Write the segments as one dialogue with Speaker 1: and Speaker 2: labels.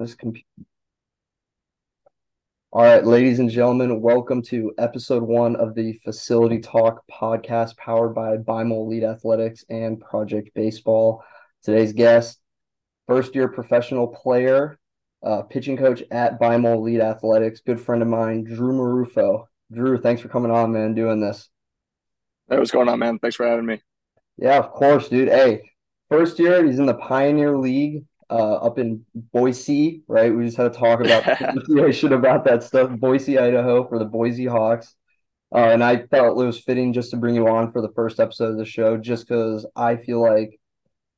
Speaker 1: this computer. All right, ladies and gentlemen, welcome to episode one of the Facility Talk podcast powered by Beimel Elite Athletics and Project Baseball. Today's guest, first year professional player, uh, pitching coach at Beimel Elite Athletics, good friend of mine, Drew Marrufo. Drew, thanks for coming on, man, doing this.
Speaker 2: Hey, what's going on, man? Thanks for having me.
Speaker 1: Yeah, of course, dude. Hey, first year, he's in the Pioneer League uh, up in Boise, right? We just had to talk about situation about that stuff. Boise, Idaho, for the Boise Hawks. Uh, and I felt it was fitting just to bring you on for the first episode of the show, just because I feel like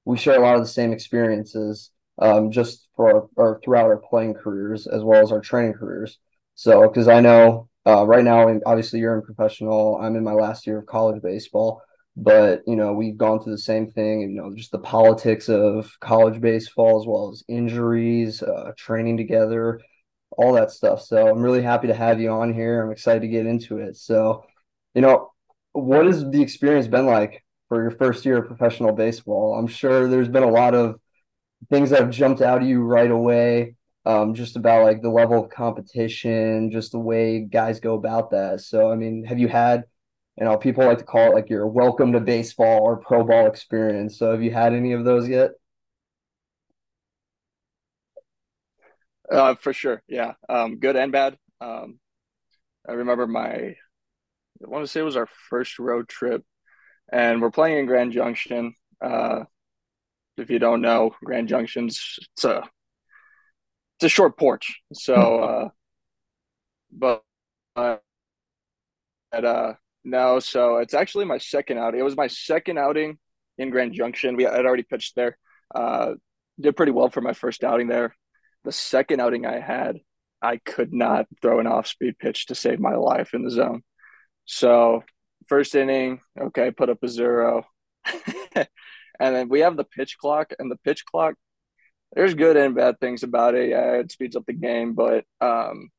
Speaker 1: we share a lot of the same experiences, um, just for our, throughout our playing careers as well as our training careers. So, because I know uh, right now, obviously, you're in professional. I'm in my last year of college baseball but you know we've gone through the same thing you know just the politics of college baseball as well as injuries uh, training together all that stuff. So i'm really happy to have you on here. I'm excited to get into it. So you know what has the experience been like for your first year of professional baseball? I'm sure there's been a lot of things that have jumped out at you right away um, just about like the level of competition just the way guys go about that. So i mean have you had you know, people like to call it like your welcome to baseball or pro ball experience. So have you had any of those yet?
Speaker 2: Uh, for sure. Yeah. Um, good and bad. Um, I remember my, I want to say it was our first road trip and we're playing in Grand Junction. Uh, if you don't know, Grand Junction's, it's a, it's a short porch. So, uh, but, uh, at, uh, no, so it's actually my second outing. It was my second outing in Grand Junction. We had already pitched there. Uh, did pretty well for my first outing there. The second outing I had, I could not throw an off-speed pitch to save my life in the zone. So first inning, okay, put up a zero. and then we have the pitch clock, and the pitch clock, there's good and bad things about it. Yeah, it speeds up the game, but um,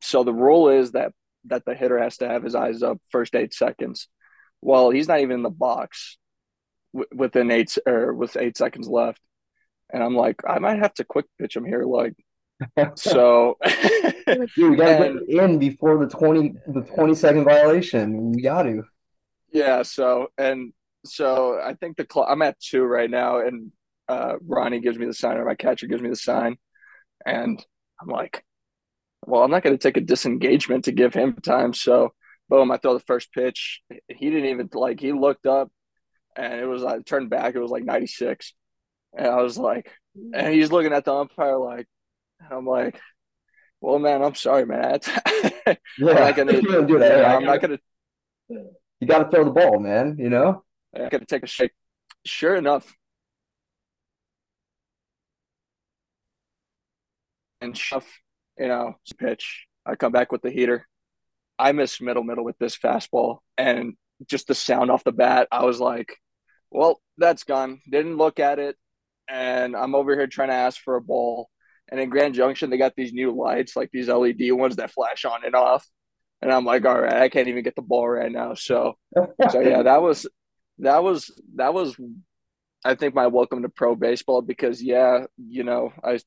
Speaker 2: so the rule is that that the hitter has to have his eyes up first eight seconds. Well, he's not even in the box w- within eight or with eight seconds left, and I'm like, I might have to quick pitch him here, like. so
Speaker 1: Dude, we gotta and, get in before the 20 the 20 second violation. We got to.
Speaker 2: Yeah, so and so I think the cl- I'm at two right now, and uh, Ronnie gives me the sign, or my catcher gives me the sign, and I'm like, well, I'm not going to take a disengagement to give him time. So, boom, I throw the first pitch. He didn't even like, he looked up and it was like, turned back. It was like 96. And I was like, and he's looking at the umpire like, and I'm like, well, man, I'm sorry, man. yeah, I'm not gonna do that. I'm not gonna.
Speaker 1: You got to throw the ball, man. You know.
Speaker 2: I got to take a shake. Sure enough, and shove you know, pitch. I come back with the heater. I miss middle middle with this fastball, and just the sound off the bat, I was like, "Well, that's gone." Didn't look at it, and I'm over here trying to ask for a ball. And in Grand Junction, they got these new lights, like these LED ones that flash on and off. And I'm like, "All right, I can't even get the ball right now." So, so yeah, that was that was that was I think my welcome to pro baseball because yeah, you know, I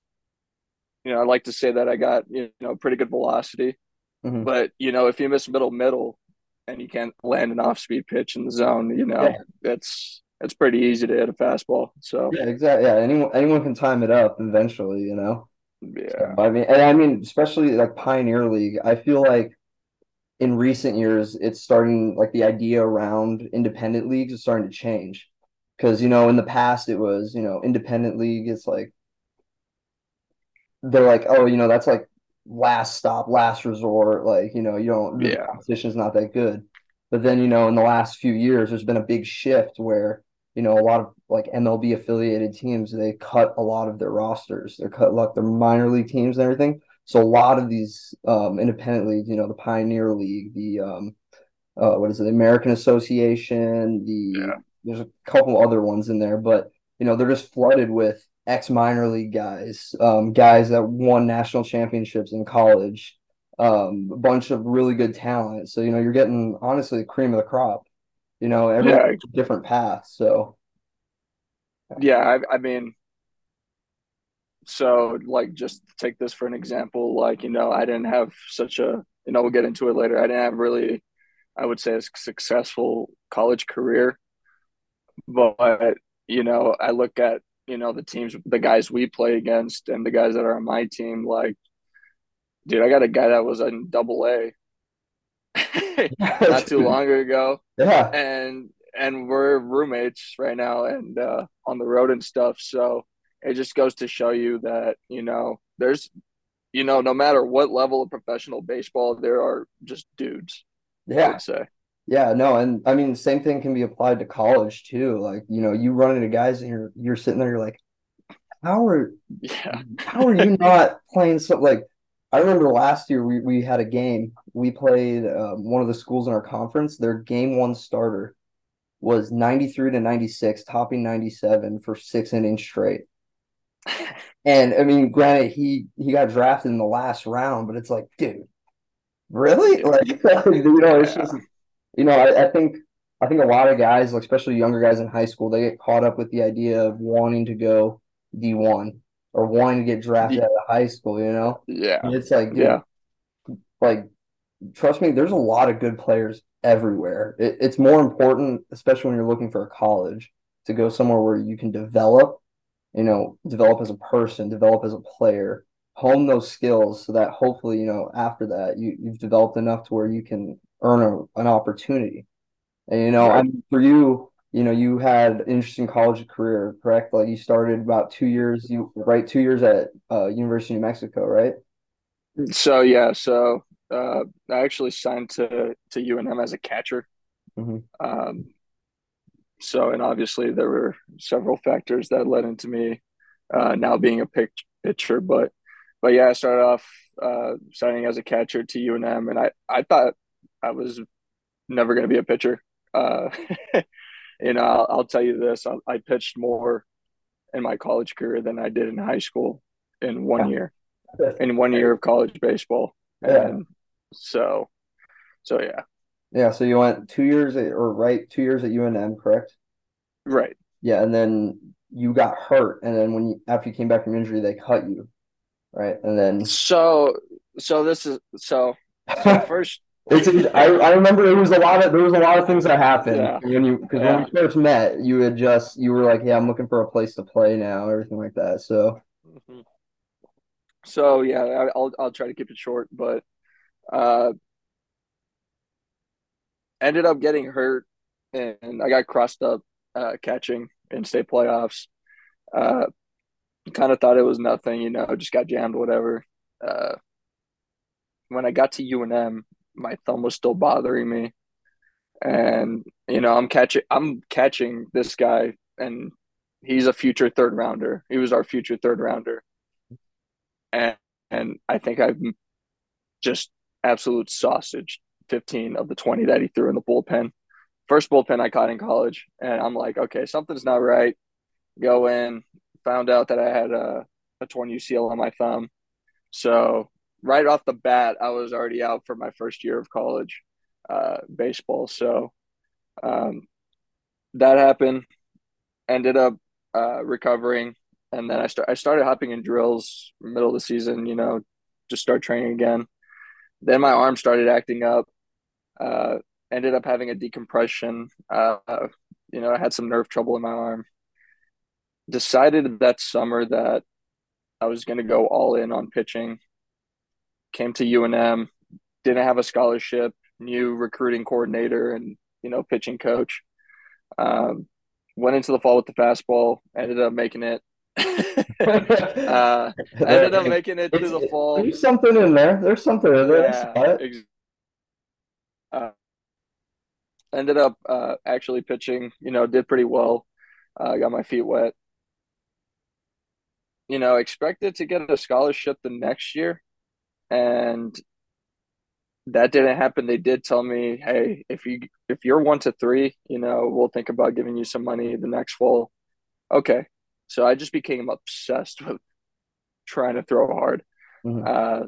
Speaker 2: you know, I like to say that I got, you know, pretty good velocity. Mm-hmm. But, you know, if you miss middle middle and you can't land an off speed pitch in the zone, you know, yeah. it's it's pretty easy to hit a fastball. So
Speaker 1: Yeah, exactly. Yeah. Anyone anyone can time it up eventually, you know.
Speaker 2: Yeah.
Speaker 1: So, I mean and I mean, especially like Pioneer League, I feel like in recent years it's starting like the idea around independent leagues is starting to change. Because, you know, in the past it was, you know, independent league, it's like they're like, oh, you know, that's like last stop, last resort. Like, you know, you don't, the yeah. competition's not that good. But then, you know, in the last few years, there's been a big shift where, you know, a lot of like MLB affiliated teams, they cut a lot of their rosters. They're cut like their minor league teams and everything. So a lot of these um, independent leagues, you know, the Pioneer League, the um, uh, what is it, the American Association, the yeah. there's a couple other ones in there, but you know, they're just flooded with ex minor league guys, um, guys that won national championships in college, um, a bunch of really good talent. So you know you're getting honestly the cream of the crop. You know, every yeah. different path. So
Speaker 2: yeah, I, I mean, so like just take this for an example like you know i didn't have such a you know we'll get into it later i didn't have really i would say a successful college career but you know i look at you know the teams the guys we play against and the guys that are on my team like dude i got a guy that was in double a not too long ago
Speaker 1: Yeah.
Speaker 2: and and we're roommates right now and uh on the road and stuff so it just goes to show you that you know there's you know no matter what level of professional baseball there are just dudes i
Speaker 1: Yeah.
Speaker 2: would say
Speaker 1: Yeah, no, and I mean, the same thing can be applied to college too. Like, you know, you run into guys and you're you're sitting there, you're like, how are
Speaker 2: yeah
Speaker 1: how are you not playing so like I remember last year we, we had a game. We played um, one of the schools in our conference. Their game one starter was 93 to 96, topping 97 for six innings straight. And I mean, granted, he he got drafted in the last round, but it's like, dude, really? Like, you know, it's just, you know, I, I think I think a lot of guys, especially younger guys in high school, they get caught up with the idea of wanting to go D1 or wanting to get drafted out of high school, you know?
Speaker 2: yeah
Speaker 1: And it's like, dude,
Speaker 2: yeah
Speaker 1: like, trust me, there's a lot of good players everywhere. It, it's more important, especially when you're looking for a college, to go somewhere where you can develop, you know, develop as a person, develop as a player, hone those skills so that hopefully, you know, after that, you, you've developed enough to where you can earn a, an opportunity. And, you know, I mean, for you, you know, you had an interesting college career, correct? Like you started about two years, you right, two years at uh, University of New Mexico, right?
Speaker 2: so yeah so uh i actually signed to to unm as a catcher
Speaker 1: hmm
Speaker 2: um so and obviously there were several factors that led into me uh now being a pitch, pitcher but but yeah i started off uh signing as a catcher to unm and i i thought i was never going to be a pitcher uh you know I'll, I'll tell you this I, I pitched more in my college career than i did in high school in one year in one year of college baseball
Speaker 1: Yeah.
Speaker 2: and so so yeah
Speaker 1: Yeah, so you went two years at, or right, two years at UNM, correct?
Speaker 2: right
Speaker 1: Yeah, and then you got hurt, and then when you after you came back from injury, they cut you, right? And then
Speaker 2: so so this is so so first
Speaker 1: it's I I remember it was a lot of there was a lot of things that happened.
Speaker 2: Yeah.
Speaker 1: When you because when we first met, you had just you were like, yeah, I'm looking for a place to play now, everything like that. So.
Speaker 2: Mhm. so yeah I, I'll I'll try to keep it short but uh ended up getting hurt and I got crossed up uh catching in state playoffs. Uh kind of thought it was nothing you know just got jammed whatever. Uh when I got to UNM my thumb was still bothering me and you know I'm catching I'm catching this guy and he's a future third rounder he was our future third rounder and and I think I've just absolute sausage 15 of the 20 that he threw in the bullpen. First bullpen I caught in college, and I'm like, okay, something's not right. Go in, found out that I had a, a torn UCL on my thumb. So right off the bat, I was already out for my first year of college uh, baseball. So um, that happened. Ended up uh, recovering, and then I start I started hopping in drills middle of the season. You know, just start training again. Then my arm started acting up. Uh, ended up having a decompression. Uh, you know, I had some nerve trouble in my arm. Decided that summer that I was going to go all in on pitching. Came to UNM, didn't have a scholarship, new recruiting coordinator and you know pitching coach. Um, went into the fall with the fastball. Ended up making it. uh, ended up making it to the fall.
Speaker 1: there's something in there. There's something in there.
Speaker 2: Yeah, ex- uh, ended up uh, actually pitching. You know, did pretty well. Uh, got my feet wet. You know, expected to get a scholarship the next year, and that didn't happen. They did tell me, "Hey, if you if you're one to three, you know, we'll think about giving you some money the next fall." Okay, so I just became obsessed with trying to throw hard.
Speaker 1: Mhm.
Speaker 2: Uh,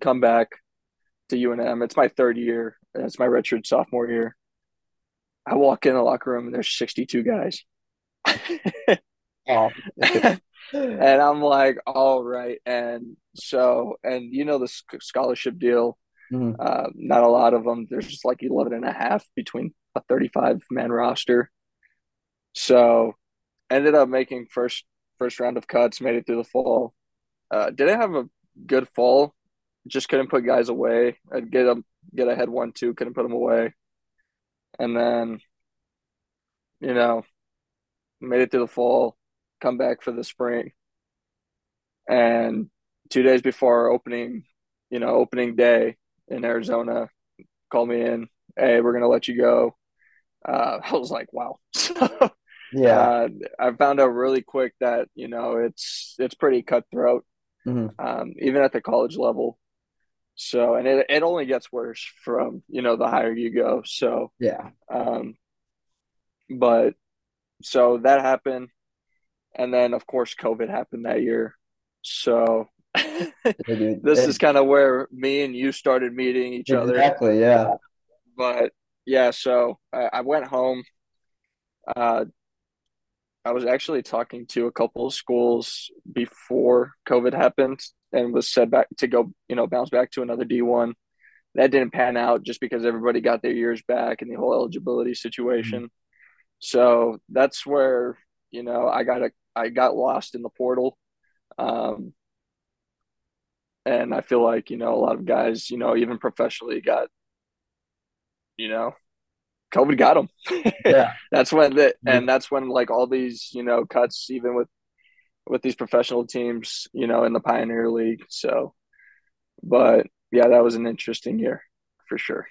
Speaker 2: come back to UNM. It's my third year. It's my redshirt sophomore year. I walk in the locker room and there's 62 guys.
Speaker 1: Oh,
Speaker 2: and I'm like, all right. And so, and you know, the scholarship deal,
Speaker 1: Mhm.
Speaker 2: uh, not a lot of them. There's just like 11 and a half between a 35 man roster. So ended up making first first round of cuts, made it through the fall. Uh, didn't have a good fall. Just couldn't put guys away. I'd get them get ahead one two, couldn't put them away. And then, you know, made it through the fall, come back for the spring. And two days before opening, you know, opening day in Arizona, called me in. Hey, we're gonna let you go. Uh, I was like, wow.
Speaker 1: Yeah.
Speaker 2: uh, I found out really quick that you know it's it's pretty cutthroat,
Speaker 1: Mhm.
Speaker 2: um, even at the college level. So, and it it only gets worse from you know the higher you go. So,
Speaker 1: Yeah.
Speaker 2: um, but so that happened, and then of course COVID happened that year. So this is kind of where me and you started meeting each other.
Speaker 1: exactly. Yeah.
Speaker 2: But yeah, so I, I went home. Uh, I was actually talking to a couple of schools before COVID happened and was said back to go, you know, bounce back to another D1. That didn't pan out just because everybody got their years back and the whole eligibility situation. So that's where, you know, I got a I got lost in the portal. Um, and I feel like, you know, a lot of guys, you know, even professionally got, you know, COVID got them.
Speaker 1: Yeah.
Speaker 2: that's when the and that's when like all these you know cuts even with with these professional teams you know in the Pioneer League. So, but yeah, that was an interesting year for sure.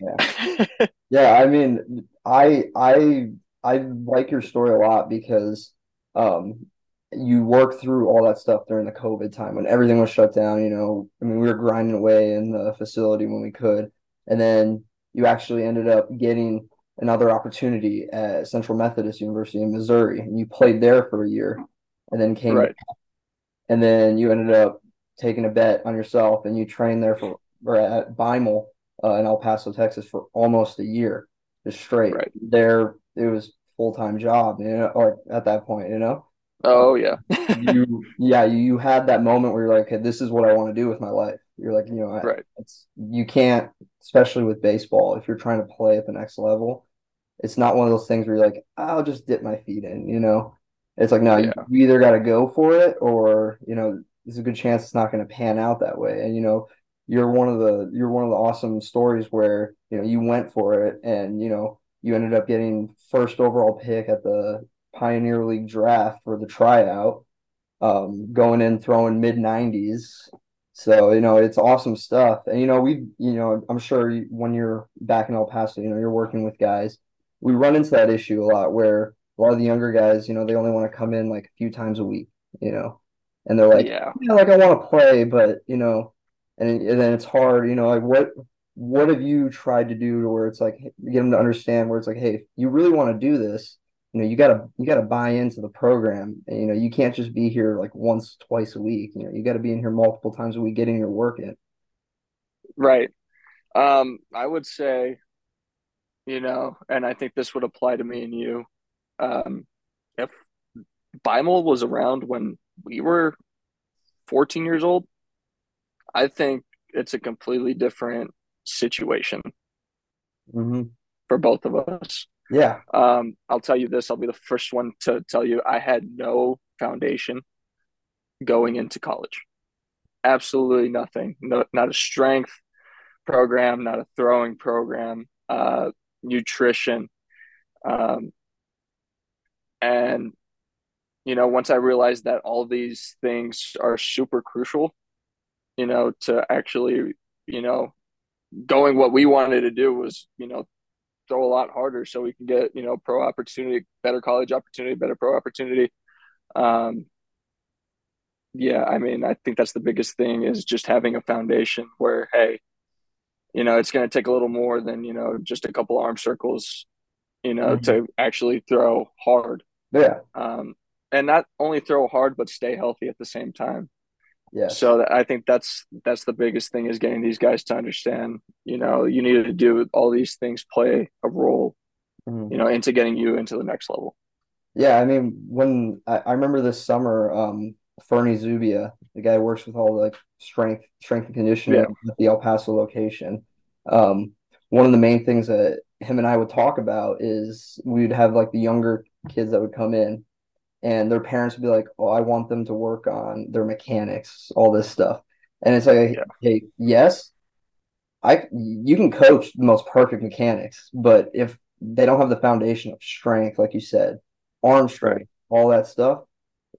Speaker 1: Yeah, I mean, I I I like your story a lot because um you worked through all that stuff during the COVID time when everything was shut down, you know. I mean, we were grinding away in the facility when we could. And then you actually ended up getting another opportunity at Central Methodist University in Missouri, and you played there for a year and then came
Speaker 2: right.
Speaker 1: and then you ended up taking a bet on yourself and you trained there for or at Beimel uh, in El Paso, Texas for almost a year, just straight.
Speaker 2: Right.
Speaker 1: There, it was full time job, you know, or at that point, you know.
Speaker 2: Oh yeah.
Speaker 1: you, yeah, you, you had that moment where you're like, hey, this is what I want to do with my life. You're like, you know, I,
Speaker 2: right.
Speaker 1: it's you can't, especially with baseball, if you're trying to play at the next level, it's not one of those things where you're like, I'll just dip my feet in, you know. It's like, no, you,
Speaker 2: Yeah.
Speaker 1: you either got to go for it or, you know, there's a good chance it's not going to pan out that way. And, you know, you're one of the you're one of the awesome stories where, you know, you went for it and, you know, you ended up getting first overall pick at the Pioneer League draft for the tryout, um, going in throwing mid 90s. So, you know, it's awesome stuff. And, you know, we, you know, I'm sure when you're back in El Paso, you know, you're working with guys. We run into that issue a lot where a lot of the younger guys, you know, they only want to come in like a few times a week, you know, and they're like,
Speaker 2: Yeah.
Speaker 1: yeah, like I want to play, but, you know, and, and then it's hard, you know, like what, what have you tried to do to where it's like get them to understand where it's like, hey, if you really want to do this, you know, you gotta you gotta buy into the program. And, you know, you can't just be here like once, twice a week. You know, you got to be in here multiple times a week, getting your work in.
Speaker 2: Right. Um, I would say, you know, and I think this would apply to me and you. Um, if Beimel was around when we were 14 years old, I think it's a completely different situation
Speaker 1: hmm
Speaker 2: for both of us.
Speaker 1: Yeah,
Speaker 2: Um, I'll tell you this, I'll be the first one to tell you I had no foundation going into college. Absolutely nothing. No, not a strength program, not a throwing program, uh, nutrition. Um, and, you know, once I realized that all these things are super crucial, you know, to actually, you know, going what we wanted to do was, you know, throw a lot harder so we can get, you know, pro opportunity, better college opportunity, better pro opportunity. Um, yeah, I mean, I think that's the biggest thing is just having a foundation where, hey, you know, it's going to take a little more than, you know, just a couple arm circles, you know,
Speaker 1: Mhm.
Speaker 2: to actually throw hard.
Speaker 1: yeah,
Speaker 2: Um, and not only throw hard, but stay healthy at the same time.
Speaker 1: Yes,
Speaker 2: So that, I think that's that's the biggest thing is getting these guys to understand, you know, you need to do all these things play a role,
Speaker 1: Mhm.
Speaker 2: you know, into getting you into the next level.
Speaker 1: yeah. I mean, when I, I remember this summer, um, Fernie Zubia, the guy who works with all the like strength strength and conditioning
Speaker 2: Yeah.
Speaker 1: at the El Paso location. Um, one of the main things that him and I would talk about is we'd have like the younger kids that would come in and their parents would be like, "Oh, I want them to work on their mechanics, all this stuff." And it's like,
Speaker 2: Yeah.
Speaker 1: hey, yes, I you can coach the most perfect mechanics, but if they don't have the foundation of strength, like you said, arm strength, all that stuff,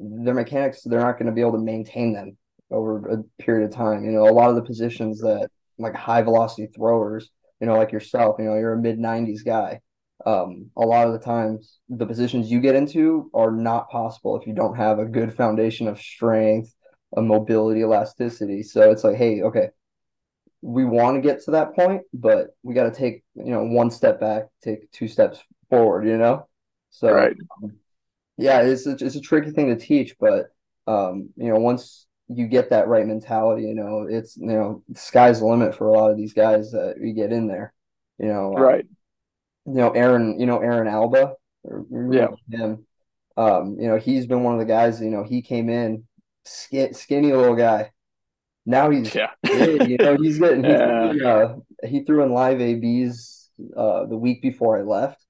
Speaker 1: their mechanics, they're not going to be able to maintain them over a period of time. You know, a lot of the positions that like high velocity throwers, you know, like yourself, you know, you're a mid 90s guy. Um, a lot of the times the positions you get into are not possible if you don't have a good foundation of strength, a mobility, elasticity. So it's like, hey, okay, we want to get to that point, but we got to take, you know, one step back, take two steps forward, you know? So
Speaker 2: Right.
Speaker 1: yeah, it's a, it's a tricky thing to teach, but um, you know, once you get that right mentality, you know, it's you know, sky's the limit for a lot of these guys that we get in there. You know, uh,
Speaker 2: Right.
Speaker 1: You know, Aaron, you know, Aaron Alba,
Speaker 2: Yeah.
Speaker 1: him. Um, you know, he's been one of the guys, you know, he came in skin, skinny little guy. Now he's
Speaker 2: Yeah.
Speaker 1: big, you know, he's getting he
Speaker 2: Yeah.
Speaker 1: in, uh, he threw in live ABs uh the week before I left.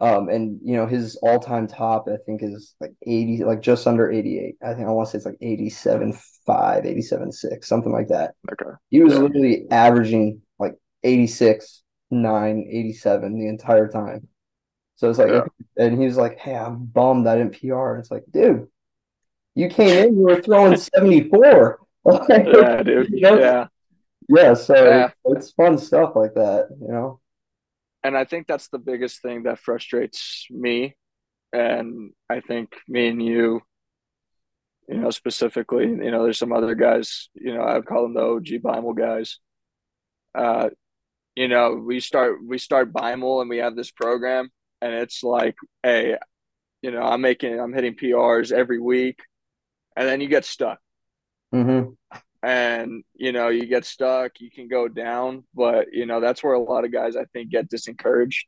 Speaker 1: Um, and you know, his all-time top, I think, is like 80, like just under 88. I think I want to say it's like 87 5, 87 6, something like that.
Speaker 2: Okay.
Speaker 1: He was
Speaker 2: Yeah.
Speaker 1: literally averaging like 86, 9, 87 the entire time. So it's like,
Speaker 2: Yeah.
Speaker 1: and he was like, Hey, I'm bummed I didn't PR. And it's like, dude, you came in, you were throwing 74.
Speaker 2: Yeah, dude.
Speaker 1: you know?
Speaker 2: Yeah.
Speaker 1: Yeah, so
Speaker 2: Yeah.
Speaker 1: it's fun stuff like that, you know?
Speaker 2: And I think that's the biggest thing that frustrates me. And I think me and you, you know, specifically, you know, there's some other guys, you know, I would call them the OG Beimel guys. Uh, you know, we start we start Beimel and we have this program and it's like, hey, you know, I'm making I'm hitting PRs every week and then you get stuck.
Speaker 1: hmm
Speaker 2: and you know you get stuck you can go down but you know that's where a lot of guys i think get disencouraged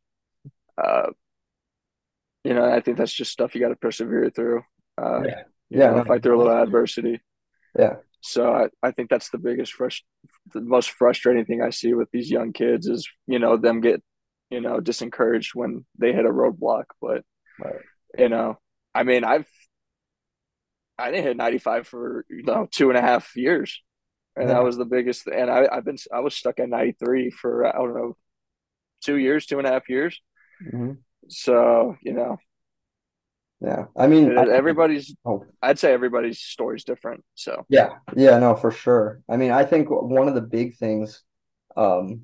Speaker 2: uh you know i think that's just stuff you got to persevere through uh
Speaker 1: Yeah.
Speaker 2: you
Speaker 1: Yeah,
Speaker 2: know fight through a little adversity
Speaker 1: yeah.
Speaker 2: So i, I think that's the biggest frust- the most frustrating thing i see with these young kids is you know them get you know disencouraged when they hit a roadblock but
Speaker 1: Right.
Speaker 2: you know i mean i've i didn't hit 95 for you know two and a half years and that was the biggest. And I, I've been I was stuck at 93 for I don't know two years, two and a half years.
Speaker 1: hmm
Speaker 2: So you know,
Speaker 1: Yeah. I mean, I,
Speaker 2: everybody's
Speaker 1: oh,
Speaker 2: I'd say everybody's story's different. So
Speaker 1: yeah. Yeah, no, for sure. I mean, I think one of the big things um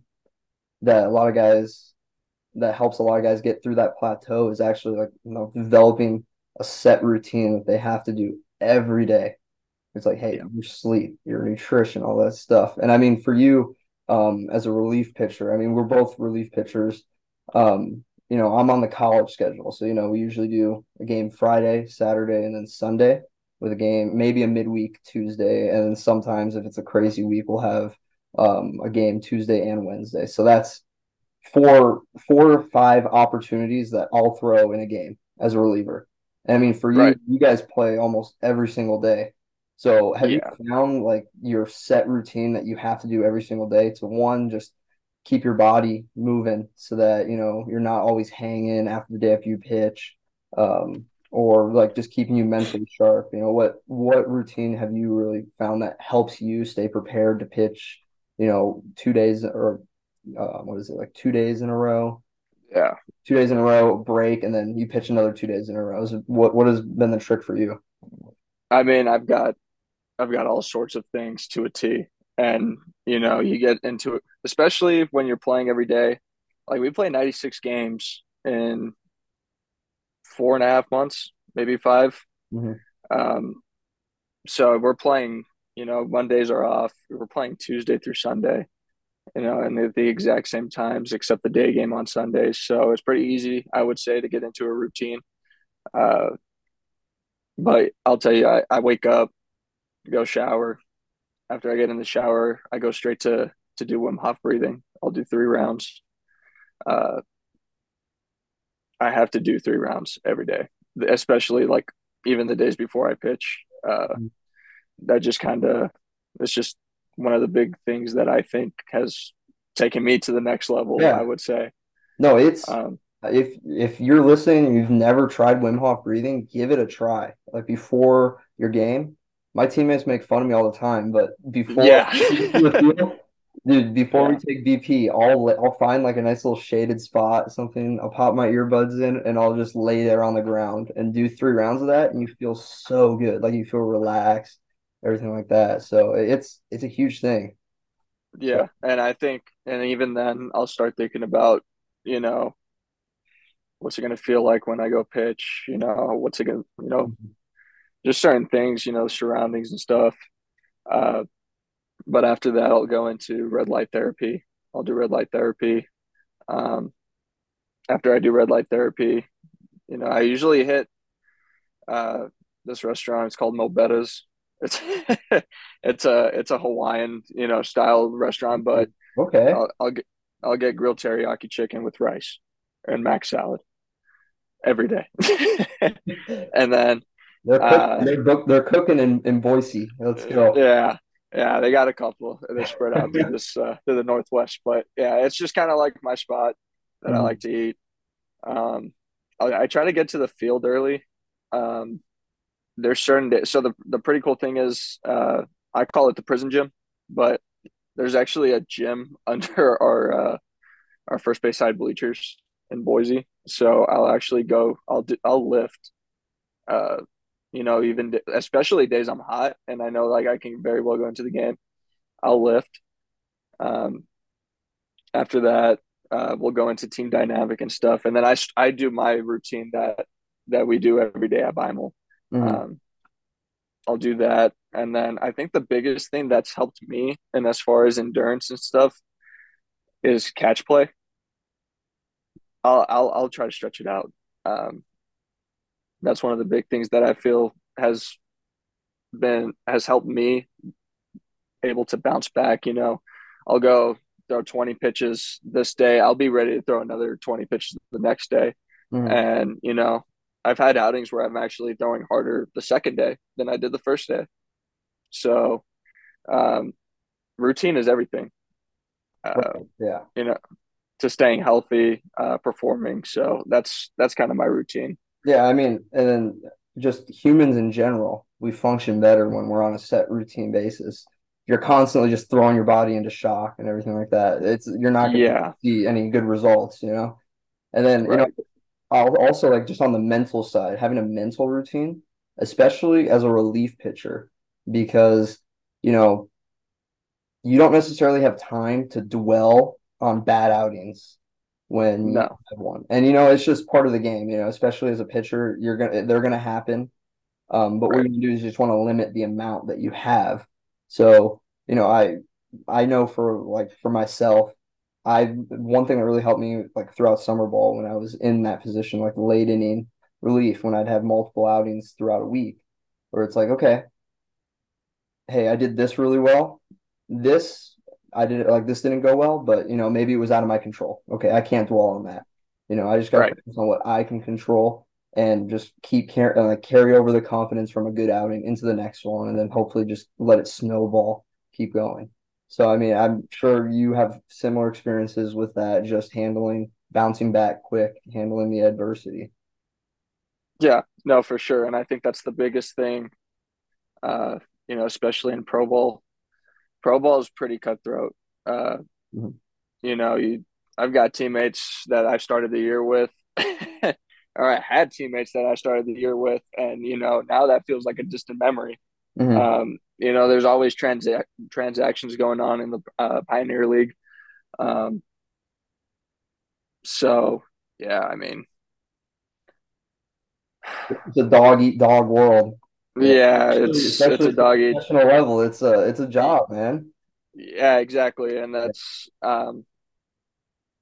Speaker 1: that a lot of guys that helps a lot of guys get through that plateau is actually like, you know, developing a set routine that they have to do every day. It's like, hey,
Speaker 2: yeah,
Speaker 1: your sleep, your nutrition, all that stuff. And I mean, for you, um, as a relief pitcher, I mean, we're both relief pitchers. Um, you know, I'm on the college schedule. So, you know, we usually do a game Friday, Saturday, and then Sunday with a game, maybe a midweek Tuesday. And then sometimes if it's a crazy week, we'll have um a game Tuesday and Wednesday. So that's four four or five opportunities that I'll throw in a game as a reliever. And I mean, for you,
Speaker 2: right,
Speaker 1: you guys play almost every single day. So have you found like your set routine that you have to do every single day to one, just keep your body moving so that, you know, you're not always hanging after the day after you pitch, um, or like just keeping you mentally sharp. You know, what what routine have you really found that helps you stay prepared to pitch, you know, two days or uh, what is it, like two days in a row?
Speaker 2: yeah.
Speaker 1: Two days in a row, break, and then you pitch another two days in a row. What what has been the trick for you?
Speaker 2: I mean, I've got I've got all sorts of things to a T, and you know, you get into it, especially when you're playing every day. Like we play 96 games in four and a half months, maybe five.
Speaker 1: hmm
Speaker 2: Um, so we're playing, you know, Mondays are off. We're playing Tuesday through Sunday, you know, and at the exact same times except the day game on Sundays. So it's pretty easy, I would say, to get into a routine. Uh, but I'll tell you, I, I wake up, go shower. After I get in the shower, I go straight to to do Wim Hof breathing. I'll do three rounds. Uh, I have to do three rounds every day, especially like even the days before I pitch. Uh, that just kind of it's just one of the big things that I think has taken me to the next level.
Speaker 1: Yeah.
Speaker 2: I would say.
Speaker 1: No, it's
Speaker 2: Um,
Speaker 1: if if you're listening and you've never tried Wim Hof breathing, give it a try. Like before your game, my teammates make fun of me all the time, but before
Speaker 2: yeah.
Speaker 1: dude, before we take BP, I'll I'll find like a nice little shaded spot, something. I'll pop my earbuds in and I'll just lay there on the ground and do three rounds of that, and you feel so good, like you feel relaxed, everything like that. So it's it's a huge thing.
Speaker 2: Yeah, and I think, and even then, I'll start thinking about, you know, what's it going to feel like when I go pitch? You know, what's it going to, you know, mm-hmm. Just certain things, you know, surroundings and stuff. Uh, but after that, I'll go into red light therapy. I'll do red light therapy. Um, after I do red light therapy, you know, I usually hit uh, this restaurant. It's called Mo' Bettahs. It's it's a it's a Hawaiian, you know, style restaurant, but
Speaker 1: okay,
Speaker 2: I'll I'll get I'll get grilled teriyaki chicken with rice and mac salad every day. And then
Speaker 1: they're cook,
Speaker 2: uh
Speaker 1: they're book, they're cooking in in Boise. Let's go.
Speaker 2: yeah, yeah, they got a couple. They're spread out through this uh to the northwest, but yeah, it's just kind of like my spot that I
Speaker 1: Mhm.
Speaker 2: like to eat. Um I, I try to get to the field early. Um there's certain days. So the the pretty cool thing is uh I call it the prison gym, but there's actually a gym under our uh our first base side bleachers in Boise. So I'll actually go. I'll do. I'll lift. Uh, you know, even especially days I'm hot and I know like I can very well go into the game. I'll lift. Um, after that, uh, we'll go into team dynamic and stuff, and then I I do my routine that that we do every day at Beimel.
Speaker 1: Mhm.
Speaker 2: Um, I'll do that, and then I think the biggest thing that's helped me, and as far as endurance and stuff, is catch play. I'll I'll I'll try to stretch it out. Um, that's one of the big things that I feel has been has helped me able to bounce back. You know, I'll go throw 20 pitches this day. I'll be ready to throw another 20 pitches the next day.
Speaker 1: Mhm.
Speaker 2: And, you know, I've had outings where I'm actually throwing harder the second day than I did the first day. So, um, routine is everything, uh,
Speaker 1: Yeah.
Speaker 2: you know, to staying healthy, uh, performing. So that's, that's kind of my routine.
Speaker 1: Yeah, I mean, and then just humans in general, we function better when we're on a set routine basis. You're constantly just throwing your body into shock and everything like that. It's you're not going to
Speaker 2: Yeah.
Speaker 1: see any good results, you know. And then, you know, I'll also like just on the mental side, having a mental routine, especially as a relief pitcher, because, you know, you don't necessarily have time to dwell on bad outings when you
Speaker 2: No.
Speaker 1: have one. And you know, it's just part of the game, you know, especially as a pitcher, you're gonna they're gonna happen. Um, but what you do is you just want to limit the amount that you have. So, you know, I I know for like for myself, I one thing that really helped me like throughout summer ball when I was in that position, like late inning relief, when I'd have multiple outings throughout a week, where it's like, okay, hey, I did this really well. This I did it like this didn't go well, but you know, maybe it was out of my control. Okay, I can't dwell on that. You know, I just got to
Speaker 2: Right.
Speaker 1: focus on what I can control and just keep car uh, like carry over the confidence from a good outing into the next one, and then hopefully just let it snowball, keep going. So, I mean, I'm sure you have similar experiences with that, just handling, bouncing back quick, handling the adversity.
Speaker 2: Yeah. No, for sure. And I think that's the biggest thing, uh, you know, especially in pro ball. Pro ball is pretty cutthroat. Uh,
Speaker 1: Mhm.
Speaker 2: you know, you I've got teammates that I started the year with, or I had teammates that I started the year with, and you know, now that feels like a distant memory.
Speaker 1: Mhm.
Speaker 2: Um, you know, there's always transac transactions going on in the uh, Pioneer League. Um, so yeah, I mean,
Speaker 1: It's a dog eat dog world. Yeah.
Speaker 2: it's it's a dog eat.
Speaker 1: professional level, it's a it's a job, man.
Speaker 2: Yeah, exactly, and that's um,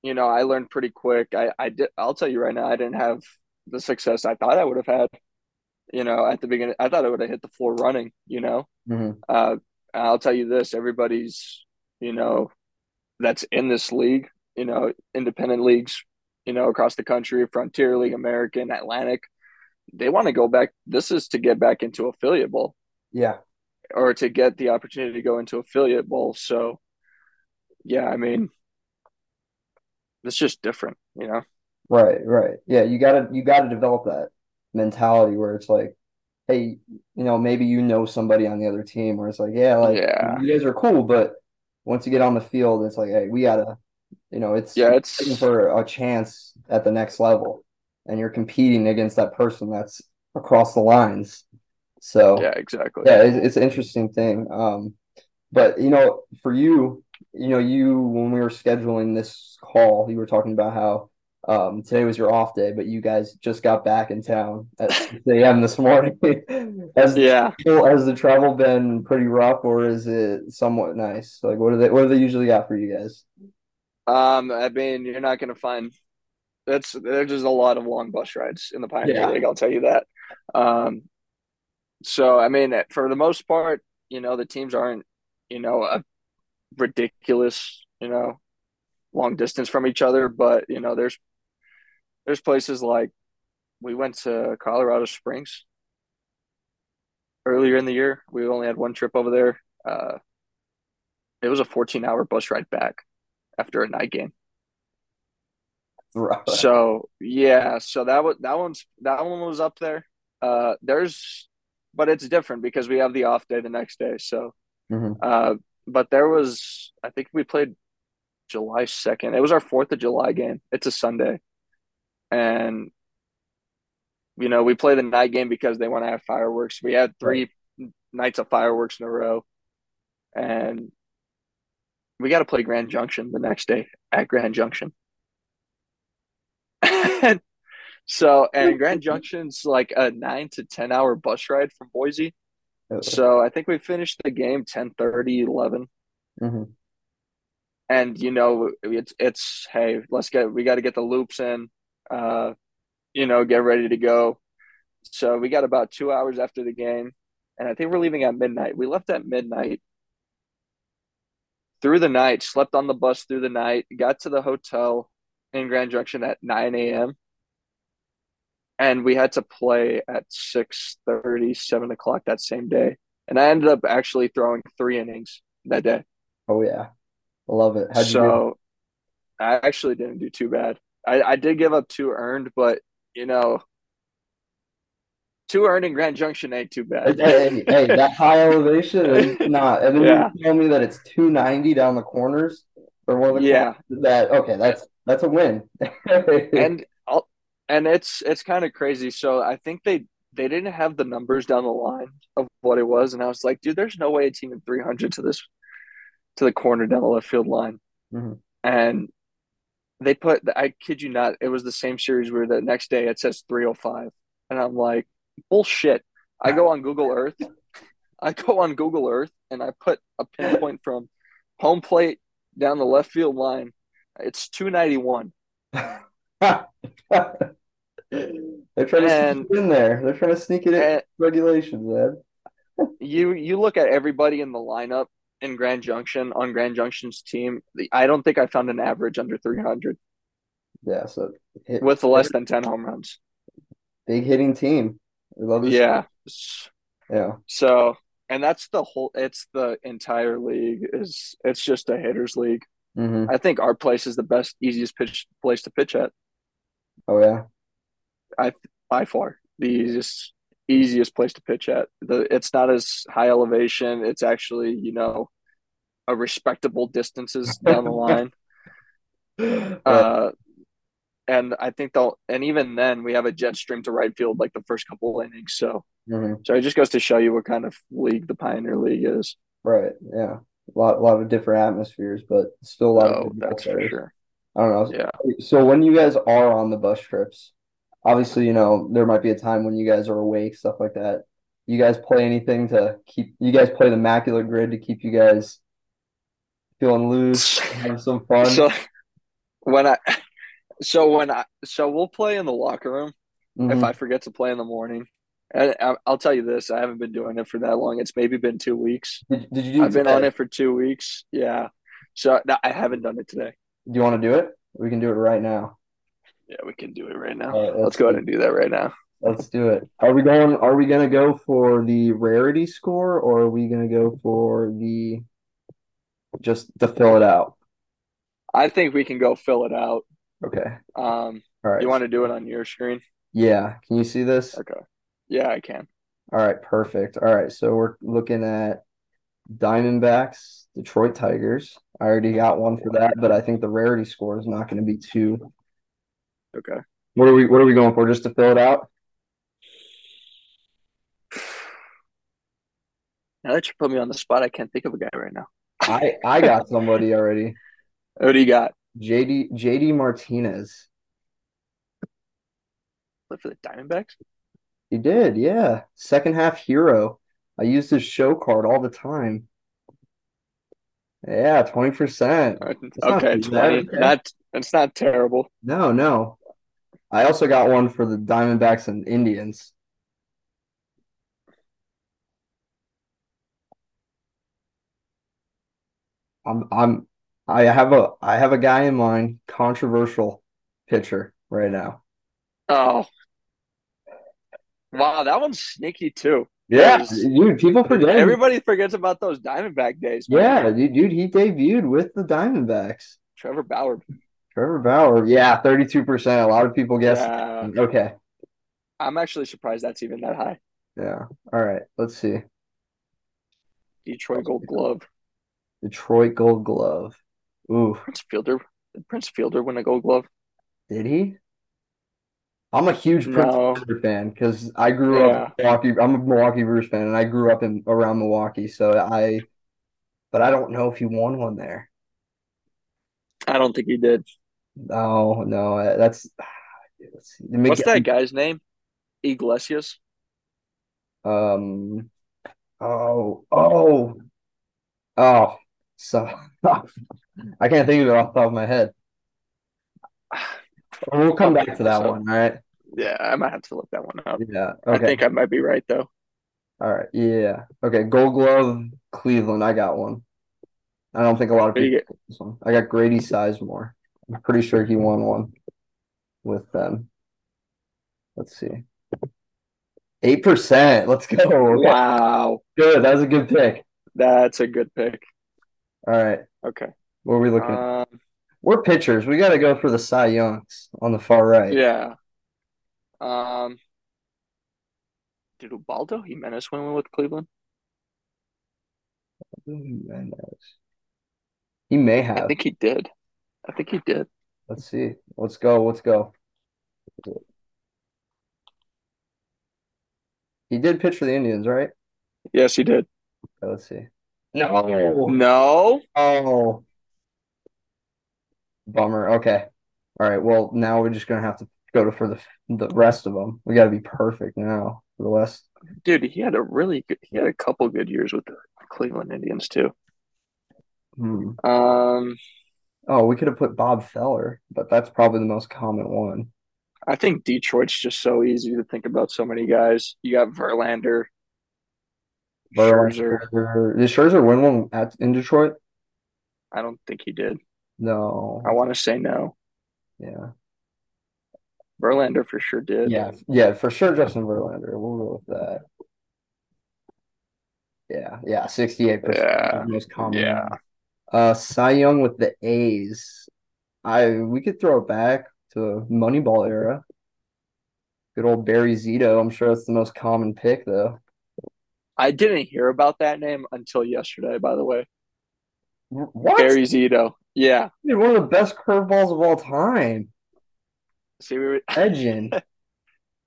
Speaker 2: you know, I learned pretty quick. I I did. I'll tell you right now, I didn't have the success I thought I would have had. You know, at the beginning, I thought I would have hit the floor running. You know,
Speaker 1: Mhm.
Speaker 2: uh, I'll tell you this: everybody's, you know, that's in this league, you know, independent leagues, you know, across the country, Frontier League, American, Atlantic, they want to go back. This is to get back into affiliate ball.
Speaker 1: Yeah.
Speaker 2: or to get the opportunity to go into affiliate bowl. So, yeah, I mean, it's just different, you know.
Speaker 1: Right, right. Yeah, you gotta you gotta develop that mentality where it's like, hey, you know, maybe you know somebody on the other team where it's like, yeah, like
Speaker 2: Yeah.
Speaker 1: you guys are cool, but once you get on the field, it's like, hey, we gotta, you know, it's
Speaker 2: Yeah, it's
Speaker 1: for a chance at the next level, and you're competing against that person that's across the lines. So yeah,
Speaker 2: exactly.
Speaker 1: yeah, it's, it's an interesting thing. Um, but you know, for you, you know, you when we were scheduling this call, you were talking about how um, today was your off day, but you guys just got back in town at 6 a.m. this morning. Has the
Speaker 2: Yeah.
Speaker 1: travel, has the travel been pretty rough, or is it somewhat nice? Like, what do they what do they usually got for you guys?
Speaker 2: Um, I mean, you're not gonna find that's there's just a lot of long bus rides in the Pioneer
Speaker 1: Yeah,
Speaker 2: League, I'll tell you that. Um, so I mean, for the most part, you know, the teams aren't, you know, a ridiculous, you know, long distance from each other, but you know, there's there's places like we went to Colorado Springs earlier in the year. We only had one trip over there. Uh, it was a 14 hour bus ride back after a night game. So yeah, so that was that one's that one was up there. Uh, there's, but it's different because we have the off day the next day. So,
Speaker 1: hmm
Speaker 2: uh, but there was I think we played July 2nd. It was our 4th of July game. It's a Sunday. And you know, we play the night game because they want to have fireworks. We had
Speaker 1: Right.
Speaker 2: three nights of fireworks in a row and we got to play Grand Junction the next day at Grand Junction. so, and Grand Junction's like a 9 to 10 hour bus ride from Boise. So, I think we finished the game 10 30, 11.
Speaker 1: hmm
Speaker 2: And, you know, it's, it's, hey, let's get, we got to get the loops in, uh, you know, get ready to go. So, we got about two hours after the game. And I think we're leaving at midnight. We left at midnight through the night, slept on the bus through the night, got to the hotel in Grand Junction at 9 a.m. And we had to play at 6 7 o'clock that same day. And I ended up actually throwing three innings that day.
Speaker 1: Oh yeah, I love it. How'd?
Speaker 2: So I actually didn't do too bad. I, I did give up two earned, but you know, two earned in Grand Junction ain't too bad.
Speaker 1: hey, hey, that high elevation is not. And then
Speaker 2: yeah.
Speaker 1: you tell me that it's 290 down the corners or one of the.
Speaker 2: Yeah.
Speaker 1: That okay, that's that's a win.
Speaker 2: And I'll, and it's it's kind of crazy. So I think they they didn't have the numbers down the line of what it was, and I was like, dude, there's no way a team in 300 to this to the corner down the left field line.
Speaker 1: Mhm.
Speaker 2: And they put I kid you not, it was the same series where the next day it says 305, and I'm like, bullshit. I go on Google Earth, I go on Google Earth, and I put a pinpoint from home plate down the left field line. It's 291.
Speaker 1: They're trying to sneak it in there. They're trying to sneak it in regulations, man.
Speaker 2: you you look at everybody in the lineup in Grand Junction on Grand Junction's team. I don't think I found an average under 300
Speaker 1: Yeah, so hit,
Speaker 2: with less than 10 home runs.
Speaker 1: big hitting team. We love this.
Speaker 2: Yeah.
Speaker 1: Yeah.
Speaker 2: So, and that's the whole. It's the entire league. Is it's just a hitters league.
Speaker 1: Hmm
Speaker 2: I think our place is the best, easiest pitch place to pitch at.
Speaker 1: Oh yeah.
Speaker 2: I by far the easiest easiest place to pitch at. The it's not as high elevation. It's actually you know a respectable distances down the line.
Speaker 1: Yeah.
Speaker 2: Uh, and I think they'll, and even then, we have a jet stream to right field like the first couple innings. So,
Speaker 1: Mhm.
Speaker 2: so it just goes to show you what kind of league the Pioneer League is.
Speaker 1: Right. Yeah. A lot, a lot of different atmospheres, but still a lot of
Speaker 2: Oh,
Speaker 1: good
Speaker 2: that's for sure.
Speaker 1: I don't know.
Speaker 2: Yeah.
Speaker 1: So when you guys are on the bus trips, obviously, you know, there might be a time when you guys are awake, stuff like that. You guys play anything to keep you guys play the Immaculate Grid to keep you guys feeling loose, having some fun?
Speaker 2: So when I, so when I, so we'll play in the locker room if
Speaker 1: Mhm.
Speaker 2: I forget to play in the morning. And I, I'll tell you this: I haven't been doing it for that long. It's maybe been two weeks.
Speaker 1: Did, did you do
Speaker 2: I've been on it for two weeks. Yeah. So no, I haven't done it today.
Speaker 1: Do you want to do it? We can do it right now.
Speaker 2: Yeah, we can do it right now.
Speaker 1: Right,
Speaker 2: Let's
Speaker 1: let's
Speaker 2: go ahead and do that right now.
Speaker 1: Let's do it. Are we going, are we gonna go for the rarity score or are we gonna go for the just to fill it out?
Speaker 2: I think we can go fill it out.
Speaker 1: Okay.
Speaker 2: Um,
Speaker 1: All right.
Speaker 2: you want to do it on your screen?
Speaker 1: Yeah. Can you see this?
Speaker 2: Okay. Yeah, I can.
Speaker 1: All right, perfect. All right, so we're looking at Diamondbacks, Detroit Tigers. I already got one for that, but I think the rarity score is not going to be too.
Speaker 2: Okay.
Speaker 1: What are we what are we going for just to fill it out?
Speaker 2: Now that you put me on the spot, I can't think of a guy right now.
Speaker 1: I I got somebody already.
Speaker 2: Who do you got?
Speaker 1: JD JD Martinez.
Speaker 2: Play for the Diamondbacks?
Speaker 1: He did, yeah. Second half hero. I use his show card all the time. Yeah, 20%.
Speaker 2: Uh, Okay,
Speaker 1: too bad,
Speaker 2: 20.
Speaker 1: okay.
Speaker 2: Not it's not terrible.
Speaker 1: No, no. I also got one for the Diamondbacks and Indians. I'm I'm I have a I have a guy in mind, controversial pitcher right now.
Speaker 2: Oh. Wow, that one's sneaky too.
Speaker 1: Yeah,
Speaker 2: Yes.
Speaker 1: dude, people forget.
Speaker 2: Everybody forgets about those Diamondback days. man.
Speaker 1: Yeah, dude, dude, he debuted with the Diamondbacks.
Speaker 2: Trevor Bauer.
Speaker 1: Trevor Bauer, yeah, 32%. A lot of people guess.
Speaker 2: Yeah.
Speaker 1: Okay.
Speaker 2: I'm actually surprised that's even that high.
Speaker 1: Yeah. All right. Let's see.
Speaker 2: Detroit Gold Glove.
Speaker 1: Detroit Gold Glove. Ooh,
Speaker 2: Prince Fielder. Did Prince Fielder win a Gold Glove?
Speaker 1: did he? I'm a huge Prince
Speaker 2: No.
Speaker 1: Fielder fan because I grew up Milwaukee. I'm a Milwaukee Brewers fan, and I grew up in around Milwaukee. So I, but I don't know if he won one there.
Speaker 2: I don't think he did.
Speaker 1: No, no, that's. Let's see.
Speaker 2: What's that guy's name? Iglesias.
Speaker 1: Um. Oh, oh, oh. So I can't think of it off the top of my head. We'll come back to that
Speaker 2: So-
Speaker 1: one. All right.
Speaker 2: Yeah, I might have to look that one up.
Speaker 1: Yeah.
Speaker 2: I think I might be right though.
Speaker 1: All right. Yeah. Okay. Gold Glove, Cleveland. I got one. I don't think a lot of
Speaker 2: Who do you
Speaker 1: people get this one. I got Grady Sizemore. I'm pretty sure he won one with them. Let's see. Eight percent. Let's go. Okay.
Speaker 2: Wow,
Speaker 1: Good. That was a good pick.
Speaker 2: that's a good pick.
Speaker 1: All right.
Speaker 2: Okay.
Speaker 1: What are we looking at?
Speaker 2: Um,
Speaker 1: We're pitchers. We got to go for the Cy Youngs on the far right.
Speaker 2: yeah. Um, did Ubaldo Jimenez win one with Cleveland?
Speaker 1: He may have.
Speaker 2: I think he did. I think he did.
Speaker 1: Let's see. Let's go. Let's go. He did pitch for the Indians, right?
Speaker 2: Yes, he did.
Speaker 1: Okay, let's see. No.
Speaker 2: No.
Speaker 1: Oh. Bummer. Okay. All right. Well, now we're just gonna have to go to for the the rest of them. We got to be perfect now for the West.
Speaker 2: Dude, he had a really good, he had a couple good years with the Cleveland Indians too.
Speaker 1: Hmm.
Speaker 2: Um,
Speaker 1: Oh, we could have put Bob Feller, but that's probably the most common one.
Speaker 2: I think Detroit's just so easy to think about so many guys. You got Verlander, Scherzer.
Speaker 1: Verlander. Did Scherzer win one at in Detroit?
Speaker 2: I don't think he did.
Speaker 1: No.
Speaker 2: I want to say no.
Speaker 1: Yeah.
Speaker 2: Verlander for sure did.
Speaker 1: Yeah, yeah, for sure, Justin Verlander. We'll go with that. Yeah, yeah, 68%
Speaker 2: Yeah,
Speaker 1: most common.
Speaker 2: yeah.
Speaker 1: Uh, Cy Young with the A's. I we could throw it back to Moneyball era. Good old Barry Zito. I'm sure that's the most common pick, though.
Speaker 2: I didn't hear about that name until yesterday, by the way.
Speaker 1: What?
Speaker 2: Barry Zito. Yeah.
Speaker 1: Dude, one of the best curveballs of all time.
Speaker 2: See, we were,
Speaker 1: Legend.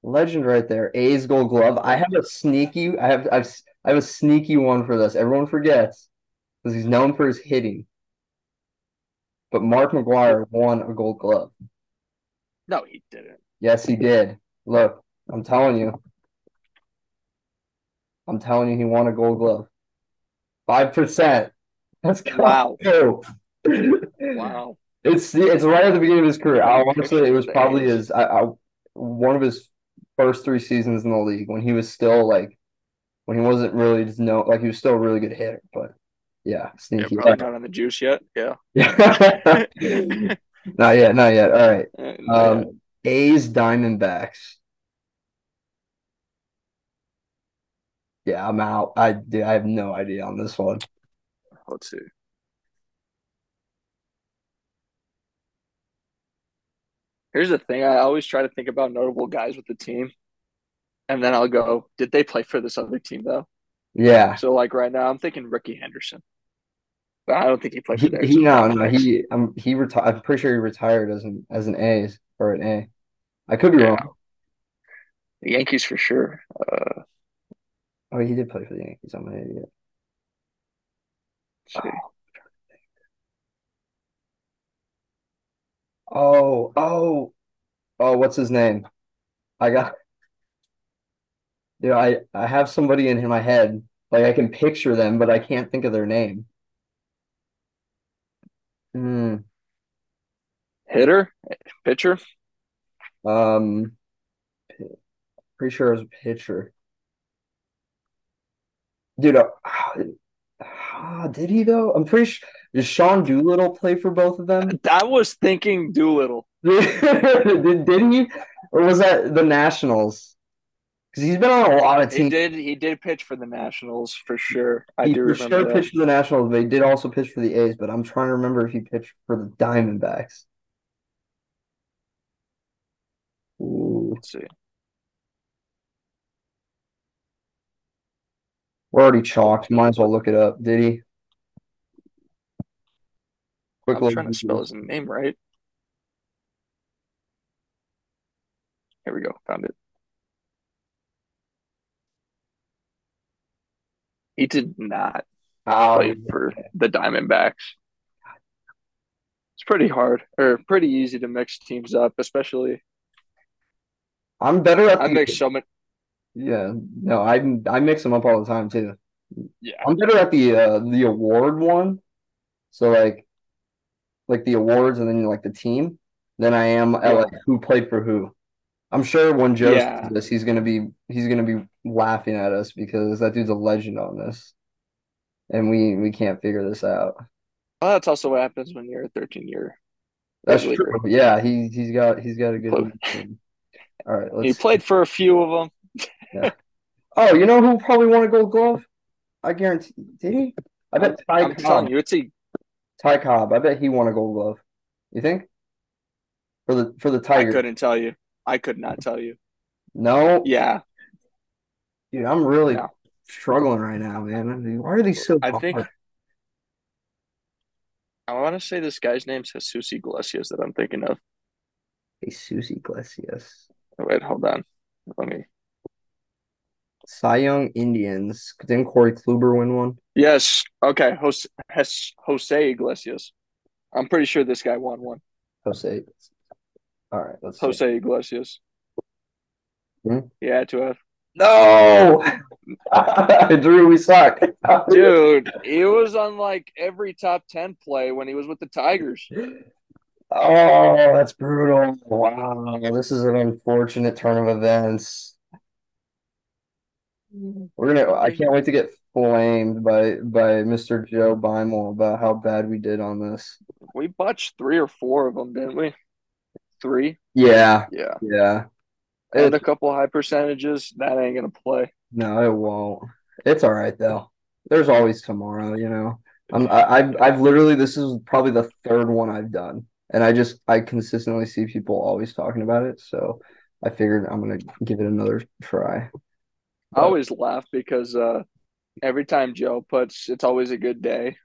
Speaker 1: Legend right there. A's Gold Glove. I have a sneaky. I have. I've. I have a sneaky one for this. Everyone forgets because he's known for his hitting. But Mark McGwire won a Gold Glove.
Speaker 2: no, he didn't.
Speaker 1: Yes, he did. Look, I'm telling you. I'm telling you, he won a Gold Glove. Five percent. Let's go.
Speaker 2: Wow.
Speaker 1: Wow.
Speaker 2: Wow.
Speaker 1: It's it's right at the beginning of his career. I want to say it was probably his I, I, one of his first three seasons in the league when he was still like when he wasn't really just no like he was still a really good hitter. But yeah,
Speaker 2: Yeah,
Speaker 1: sneaky.
Speaker 2: probably not on the juice yet. Yeah.
Speaker 1: Not yet, not yet. All right. Um, A's Diamondbacks. Yeah, I'm out. I I have no idea on this one.
Speaker 2: Let's see. Here's the thing. I always try to think about notable guys with the team, and then I'll go, did they play for this other team though?
Speaker 1: Yeah.
Speaker 2: So like right now, I'm thinking Rickey Henderson, but I don't think he played
Speaker 1: He,
Speaker 2: for the
Speaker 1: he
Speaker 2: Arizona
Speaker 1: no no he I'm he retired. I'm pretty sure he retired as an as an A or an A. I could be
Speaker 2: Yeah,
Speaker 1: wrong.
Speaker 2: the Yankees for sure. Uh,
Speaker 1: Oh, he did play for the Yankees. I'm an idiot.
Speaker 2: See.
Speaker 1: Oh, oh, oh, what's his name? I got, know, I, I have somebody in my head. Like I can picture them, but I can't think of their name. Hmm.
Speaker 2: Hitter, pitcher.
Speaker 1: Um, pretty sure it was a pitcher. Dude, uh, ah, did he though? I'm pretty sure. Did Sean Doolittle play for both of them?
Speaker 2: I was thinking Doolittle.
Speaker 1: Did, did he? Or was that the Nationals? Because he's been on a lot of teams.
Speaker 2: He did. He did pitch for the Nationals for sure. I
Speaker 1: He
Speaker 2: do remember
Speaker 1: sure
Speaker 2: that.
Speaker 1: pitched for the Nationals, but he did also pitch for the A's. But I'm trying to remember if he pitched for the Diamondbacks. Ooh,
Speaker 2: Let's see.
Speaker 1: We're already chalked. Might as well look it up. Did he? Quick
Speaker 2: I'm
Speaker 1: look.
Speaker 2: trying to spell his name right. Here we go. Found it. He did not
Speaker 1: Oh,
Speaker 2: play for the Diamondbacks. It's pretty hard or pretty easy to mix teams up, especially
Speaker 1: I'm better at
Speaker 2: I
Speaker 1: the.
Speaker 2: mix so many.
Speaker 1: Yeah, no, I I mix them up all the time too.
Speaker 2: Yeah,
Speaker 1: I'm better at the uh the award one. So like like the awards and then like the team than I am at
Speaker 2: yeah,
Speaker 1: like who played for who. I'm sure when Joe
Speaker 2: yeah.
Speaker 1: sees this, he's gonna be he's gonna be laughing at us because that dude's a legend on this, and we we can't figure this out.
Speaker 2: Well, that's also what happens when you're a 13 year
Speaker 1: That's true. Yeah, he he's got he's got a good All right,
Speaker 2: He
Speaker 1: let's.
Speaker 2: played for a few of them.
Speaker 1: Yeah. Oh, you know who probably won a Gold Glove? I guarantee. Did he? I bet Ty
Speaker 2: I'm telling
Speaker 1: Cobb.
Speaker 2: you, it's a.
Speaker 1: Ty Cobb. I bet he won a Gold Glove. You think? For the for the
Speaker 2: I couldn't tell you. I could not tell you.
Speaker 1: No,
Speaker 2: Yeah,
Speaker 1: dude, I'm really
Speaker 2: no.
Speaker 1: struggling right now, man. Why are these so
Speaker 2: I
Speaker 1: hard?
Speaker 2: think I want to say this guy's name's Jesus Iglesias that I'm thinking of.
Speaker 1: Jesus Iglesias.
Speaker 2: Wait, hold on. Let me.
Speaker 1: Cy Young Indians. Didn't Corey Kluber win one?
Speaker 2: Yes. Okay. Jose, Jose Iglesias. I'm pretty sure this guy won one.
Speaker 1: Jose. All right, let's see.
Speaker 2: Jose Iglesias.
Speaker 1: Hmm?
Speaker 2: Had to have.
Speaker 1: No! Drew, we suck.
Speaker 2: Dude, he was on like every top 10 play when he was with the Tigers.
Speaker 1: Oh, that's brutal. Wow, this is an unfortunate turn of events. We're gonna, I can't wait to get flamed by by Mr. Joe Beimel about how bad we did on this.
Speaker 2: We botched three or four of them, didn't we? Three?
Speaker 1: Yeah,
Speaker 2: Yeah.
Speaker 1: yeah.
Speaker 2: And a couple high percentages. That ain't going to play.
Speaker 1: no, it won't. It's all right though. There's always tomorrow, you know. I'm, I, I've, I've literally, this is probably the third one I've done, and I just, I consistently see people always talking about it, so I figured I'm gonna give it another try.
Speaker 2: I always laugh because uh, every time Joe puts, it's always a good day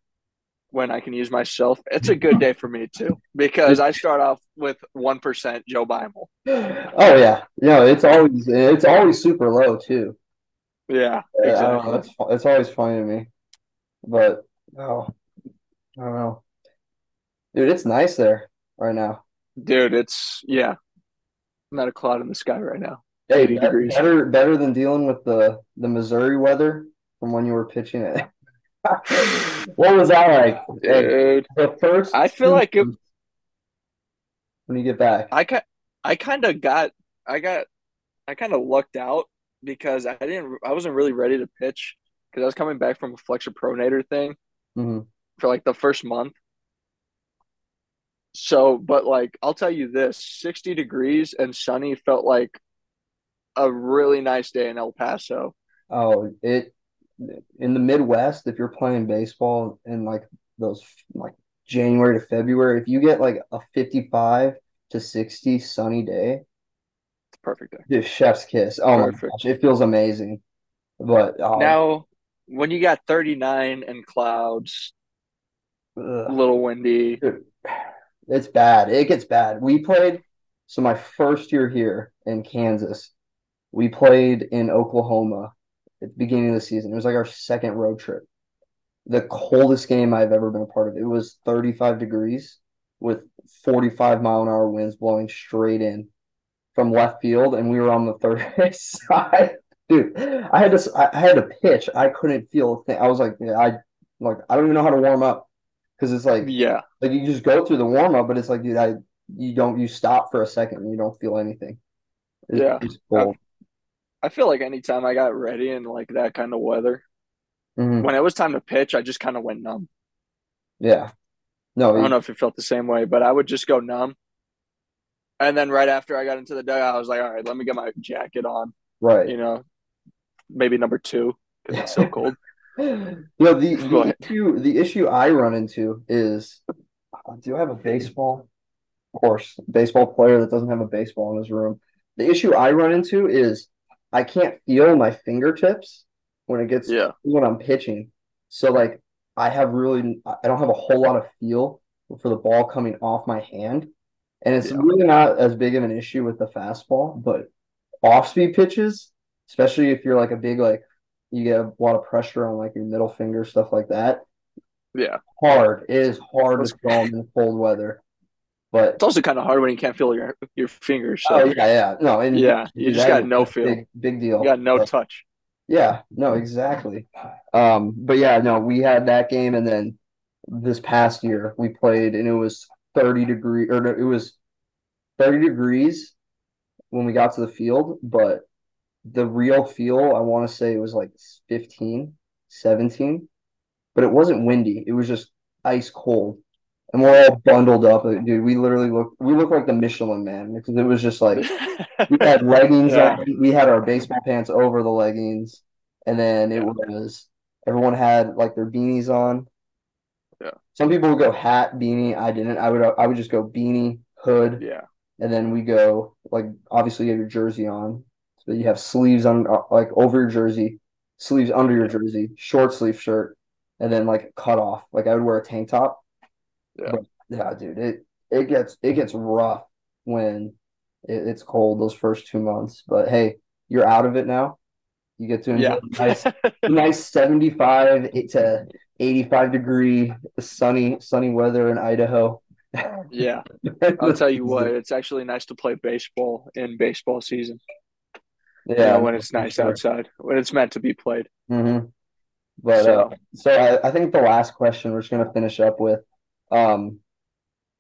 Speaker 2: when I can use myself. It's a good day for me too because I start off with 1% Joe Beimel.
Speaker 1: Oh yeah, no, it's always it's always super low too.
Speaker 2: Yeah,
Speaker 1: I don't know,
Speaker 2: exactly.
Speaker 1: it's it's always funny to me, but oh, I don't know, dude. It's nice there right now.
Speaker 2: Dude, it's, yeah, not a cloud in the sky right now.
Speaker 1: Hey,
Speaker 2: 80
Speaker 1: be-
Speaker 2: degrees.
Speaker 1: better better than dealing with the the Missouri weather from when you were pitching it. What was that like? Hey,
Speaker 2: Dude,
Speaker 1: the first
Speaker 2: I feel like it,
Speaker 1: when you get back.
Speaker 2: I, ki- I kind of got, I got, I kind of lucked out because I didn't, I wasn't really ready to pitch because I was coming back from a flexor pronator thing.
Speaker 1: Mhm.
Speaker 2: for like the first month. So, but like I'll tell you this, 60 degrees and sunny felt like a really nice day in El Paso.
Speaker 1: Oh, it in the Midwest, if you're playing baseball in like those like January to February, if you get like a 55 to 60 sunny day,
Speaker 2: It's perfect day.
Speaker 1: just chef's kiss. Oh my gosh, it feels amazing. But oh,
Speaker 2: Now, when you got 39 and clouds, a little windy.
Speaker 1: it's bad. It gets bad. We played, so my first year here in Kansas, we played in Oklahoma at the beginning of the season. It was like our second road trip. the coldest game I've ever been a part of. It was 35 degrees with 45 mile an hour winds blowing straight in from left field, and we were on the third side. Dude, I had to I had to pitch. I couldn't feel a thing. I was like, yeah, I like I don't even know how to warm up because it's like
Speaker 2: Yeah,
Speaker 1: like you just go through the warm up, but it's like dude, I you don't you stop for a second and you don't feel anything.
Speaker 2: Yeah.
Speaker 1: it's cold.
Speaker 2: I feel like anytime I got ready in like that kind of weather,
Speaker 1: hmm
Speaker 2: when it was time to pitch, I just kind of went numb.
Speaker 1: Yeah. No,
Speaker 2: I don't know if it felt the same way, but I would just go numb. And then right after I got into the dugout, I was like, all right, let me get my jacket on,
Speaker 1: right.
Speaker 2: you know, maybe number two because it's so cold.
Speaker 1: You know, the, the issue the issue I run into is uh, do I have a baseball? Of course, baseball player that doesn't have a baseball in his room. The issue I run into is I can't feel my fingertips when it gets
Speaker 2: Yeah,
Speaker 1: when I'm pitching. So like I have really I don't have a whole lot of feel for the ball coming off my hand. And it's
Speaker 2: yeah,
Speaker 1: really not as big of an issue with the fastball, but off-speed pitches, especially if you're like a big like you get a lot of pressure on like your middle finger, stuff like that.
Speaker 2: yeah.
Speaker 1: Hard. It is hard to
Speaker 2: It's,
Speaker 1: throw in cold weather. But
Speaker 2: it's also kind of hard when you can't feel your your fingers.
Speaker 1: oh
Speaker 2: So
Speaker 1: yeah, yeah. No, and
Speaker 2: yeah, you just got no feel.
Speaker 1: big big
Speaker 2: You
Speaker 1: deal.
Speaker 2: got no
Speaker 1: But
Speaker 2: touch.
Speaker 1: yeah, no, exactly. Um, but yeah, no, we had that game and then this past year we played and it was 30 degree or it was 30 degrees when we got to the field, but the real feel, I want to say it was like 15, 17, but it wasn't windy. It was just ice cold. And we're all bundled up. Dude, we literally look we look like the Michelin man because it was just like we had leggings
Speaker 2: Yeah,
Speaker 1: on, we had our baseball pants over the leggings, and then it
Speaker 2: yeah,
Speaker 1: was everyone had like their beanies on.
Speaker 2: yeah,
Speaker 1: Some people would go hat, beanie. I didn't. I would I would just go beanie, hood,
Speaker 2: yeah,
Speaker 1: and then we go like obviously you have your jersey on, so you have sleeves on uh, like over your jersey, sleeves under your jersey, short sleeve shirt, and then like cut off. Like I would wear a tank top,
Speaker 2: yeah,
Speaker 1: but yeah, dude, it it gets it gets rough when it, it's cold those first two months. But hey, you're out of it now. You get to enjoy
Speaker 2: yeah.
Speaker 1: a nice nice 75 to 85 degree sunny sunny weather in Idaho.
Speaker 2: Yeah, I'll tell you what, it's actually nice to play baseball in baseball season, you
Speaker 1: Yeah,
Speaker 2: know, when it's nice
Speaker 1: sure.
Speaker 2: outside, when it's meant to be played.
Speaker 1: hmm But uh,
Speaker 2: So,
Speaker 1: so I, I think the last question we're just gonna finish up with, um,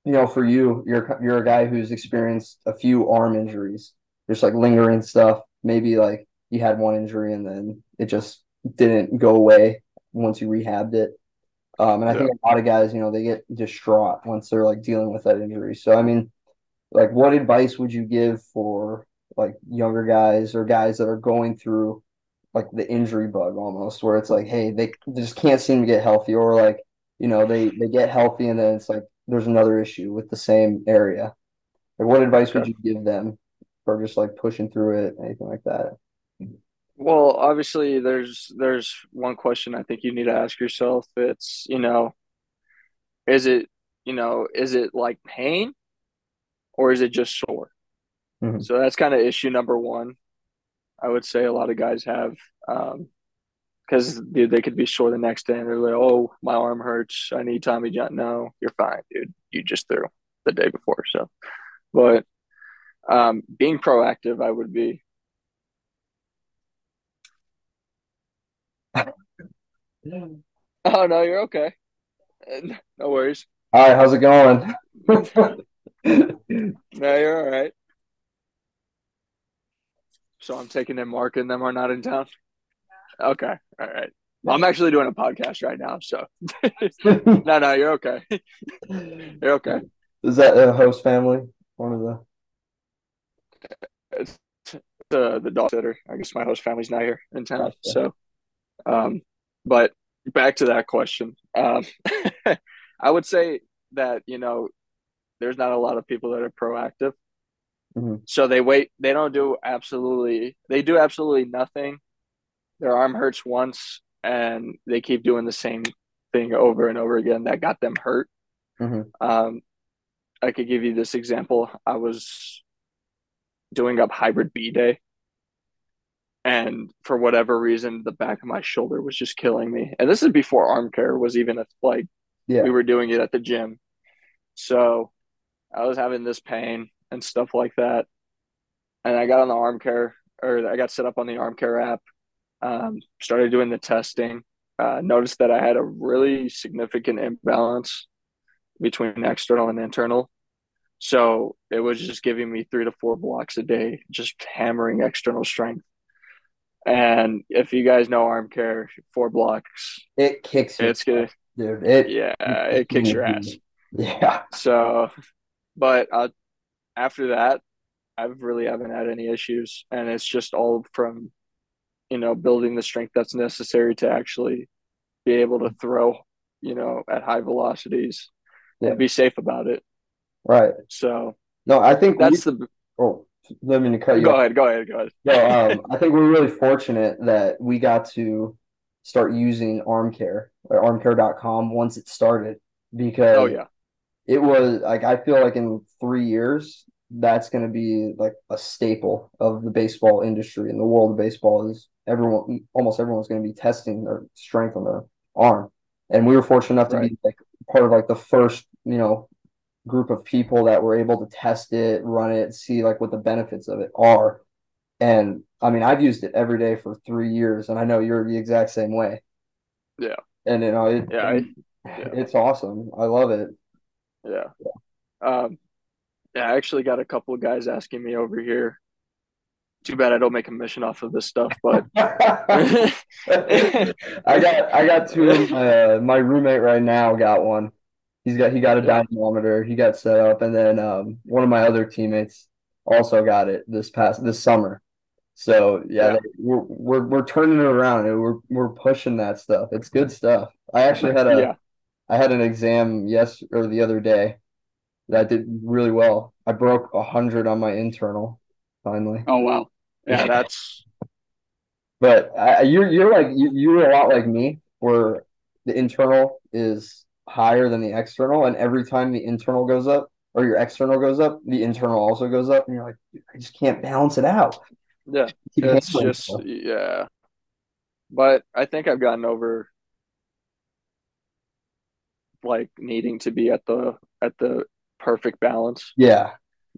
Speaker 1: you know, for you, you're you're a guy who's experienced a few arm injuries, just like lingering stuff. Maybe like you had one injury and then it just didn't go away once you rehabbed it. Um, and I
Speaker 2: yeah.
Speaker 1: think a lot of guys, you know, they get distraught once they're like dealing with that injury. So I mean, like, what advice would you give for like younger guys or guys that are going through like the injury bug almost, where it's like, hey, they just can't seem to get healthy, or like, you know, they they get healthy and then it's like there's another issue with the same area. Like, what advice would you give them for just like pushing through it, anything like that?
Speaker 2: Well, obviously, there's there's one question I think you need to ask yourself. It's, you know, is it, you know, is it like pain or is it just sore?
Speaker 1: Mhm.
Speaker 2: So that's kind of issue number one. I would say a lot of guys have, um, because dude, they could be sore the next day and they're like, "Oh, my arm hurts. I need Tommy John." No, you're fine, dude. You just threw the day before. So, but um, being proactive, I would be. Oh no, you're okay. No worries.
Speaker 1: All right, how's it going?
Speaker 2: No, you're all right. So I'm taking in Mark and them are not in town. Okay, all right. I'm actually doing a podcast right now, so no, no, you're okay. You're okay.
Speaker 1: Is that a host family? One of the
Speaker 2: It's the the dog sitter. I guess my host family's not here in town, so um, but back to that question. Um, I would say that you know there's not a lot of people that are proactive.
Speaker 1: Mhm.
Speaker 2: So they wait. They don't do absolutely. They do absolutely nothing. Their arm hurts once, and they keep doing the same thing over and over again. That got them hurt.
Speaker 1: Mhm.
Speaker 2: Um, I could give you this example. I was doing up hybrid B day, and for whatever reason, the back of my shoulder was just killing me. And this is before arm care was even a, like
Speaker 1: Yeah.
Speaker 2: we were doing it at the gym. So I was having this pain and stuff like that. And I got on the arm care or I got set up on the arm care app, um, started doing the testing, uh, noticed that I had a really significant imbalance between external and internal. So it was just giving me three to four blocks a day, just hammering external strength. And if you guys know arm care, four blocks,
Speaker 1: It kicks
Speaker 2: it's good.
Speaker 1: dude. It
Speaker 2: Yeah, it kicks your ass.
Speaker 1: Yeah.
Speaker 2: So, but uh, after that, I've really haven't had any issues, and it's just all from, you know, building the strength that's necessary to actually be able to throw, you know, at high velocities
Speaker 1: Yeah.
Speaker 2: and be safe about it.
Speaker 1: Right.
Speaker 2: So
Speaker 1: No, I think we,
Speaker 2: that's the.
Speaker 1: oh, let me cut you
Speaker 2: Go
Speaker 1: off.
Speaker 2: ahead, go ahead, go ahead.
Speaker 1: No, um, I think we're really fortunate that we got to start using Arm ArmCare or armcare.com once it started because
Speaker 2: Oh yeah,
Speaker 1: it was like I feel like in three years that's going to be like a staple of the baseball industry and the world of baseball is everyone almost everyone's going to be testing their strength on their arm and we were fortunate enough to
Speaker 2: Right.
Speaker 1: be like part of like the first you know group of people that were able to test it run it see like what the benefits of it are and I mean I've used it every day for three years and I know you're the exact same way
Speaker 2: Yeah.
Speaker 1: and you know it,
Speaker 2: Yeah, I- yeah.
Speaker 1: it's awesome I love it
Speaker 2: yeah. Um, yeah, I actually got a couple of guys asking me over here. Too bad I don't make a mission off of this stuff, but
Speaker 1: I got I got two my uh, my roommate right now got one. He's got he got a
Speaker 2: Yeah.
Speaker 1: dynamometer. He got set up, and then um, one of my other teammates also got it this past this summer. So yeah,
Speaker 2: Yeah.
Speaker 1: we're, we're we're turning it around and we're we're pushing that stuff. It's good stuff. I actually had a
Speaker 2: yeah,
Speaker 1: I had an exam yes or the other day that did really well. I broke a hundred on my internal finally.
Speaker 2: Oh wow. Yeah,
Speaker 1: Yeah.
Speaker 2: that's
Speaker 1: But I, you're you're like you, you're a lot like me, where the internal is higher than the external, and every time the internal goes up or your external goes up, the internal also goes up, and you're like, I just can't balance it out.
Speaker 2: yeah.
Speaker 1: Keep
Speaker 2: It's just
Speaker 1: stuff.
Speaker 2: yeah. But I think I've gotten over like needing to be at the at the perfect balance.
Speaker 1: yeah.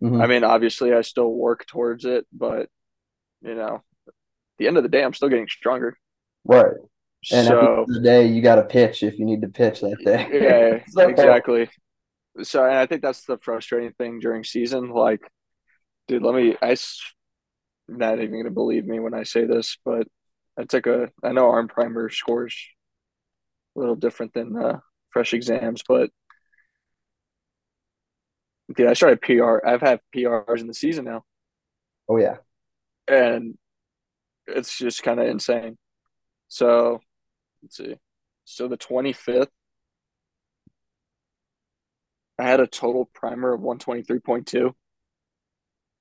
Speaker 1: Mhm.
Speaker 2: I mean, obviously I still work towards it, but you know, at the end of the day I'm still getting stronger.
Speaker 1: Right. And at the end
Speaker 2: So
Speaker 1: of the day, you got to pitch if you need to pitch that day.
Speaker 2: yeah,
Speaker 1: So-
Speaker 2: exactly. So and I think that's the frustrating thing during season. Like, dude, let me. I'm not even gonna believe me when I say this, but I took a. I know arm primer scores a little different than uh, fresh exams, but dude, I started PR. I've had PRs in the season now,
Speaker 1: Oh yeah.
Speaker 2: and it's just kind of insane. So let's see. So the twenty fifth. I had a total primer of 123.2.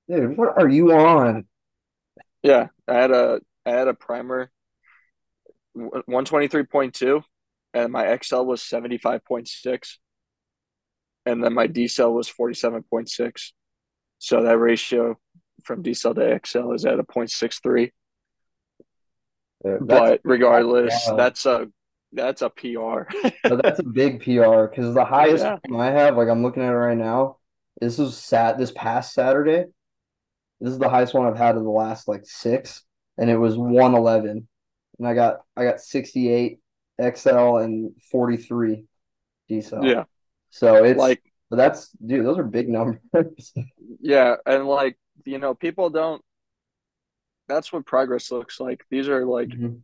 Speaker 1: Dude, what are you on?
Speaker 2: Yeah, I had a I had a primer 123.2 and my accel was 75.6 and then my decel was 47.6. So that ratio from decel to accel is at a 0.63.
Speaker 1: Dude, uh, That's,
Speaker 2: But regardless,
Speaker 1: wow.
Speaker 2: that's a that's a PR.
Speaker 1: but that's a big PR because the highest
Speaker 2: Yeah.
Speaker 1: I have, like I'm looking at it right now, this was sat this past Saturday. This is the highest one I've had in the last like six, and it was 111. And I got I got 68 accel and 43 decel.
Speaker 2: yeah,
Speaker 1: So it's
Speaker 2: like
Speaker 1: that's dude, those are big numbers.
Speaker 2: yeah, and like you know, people don't. That's what progress looks like. These are like
Speaker 1: Mhm.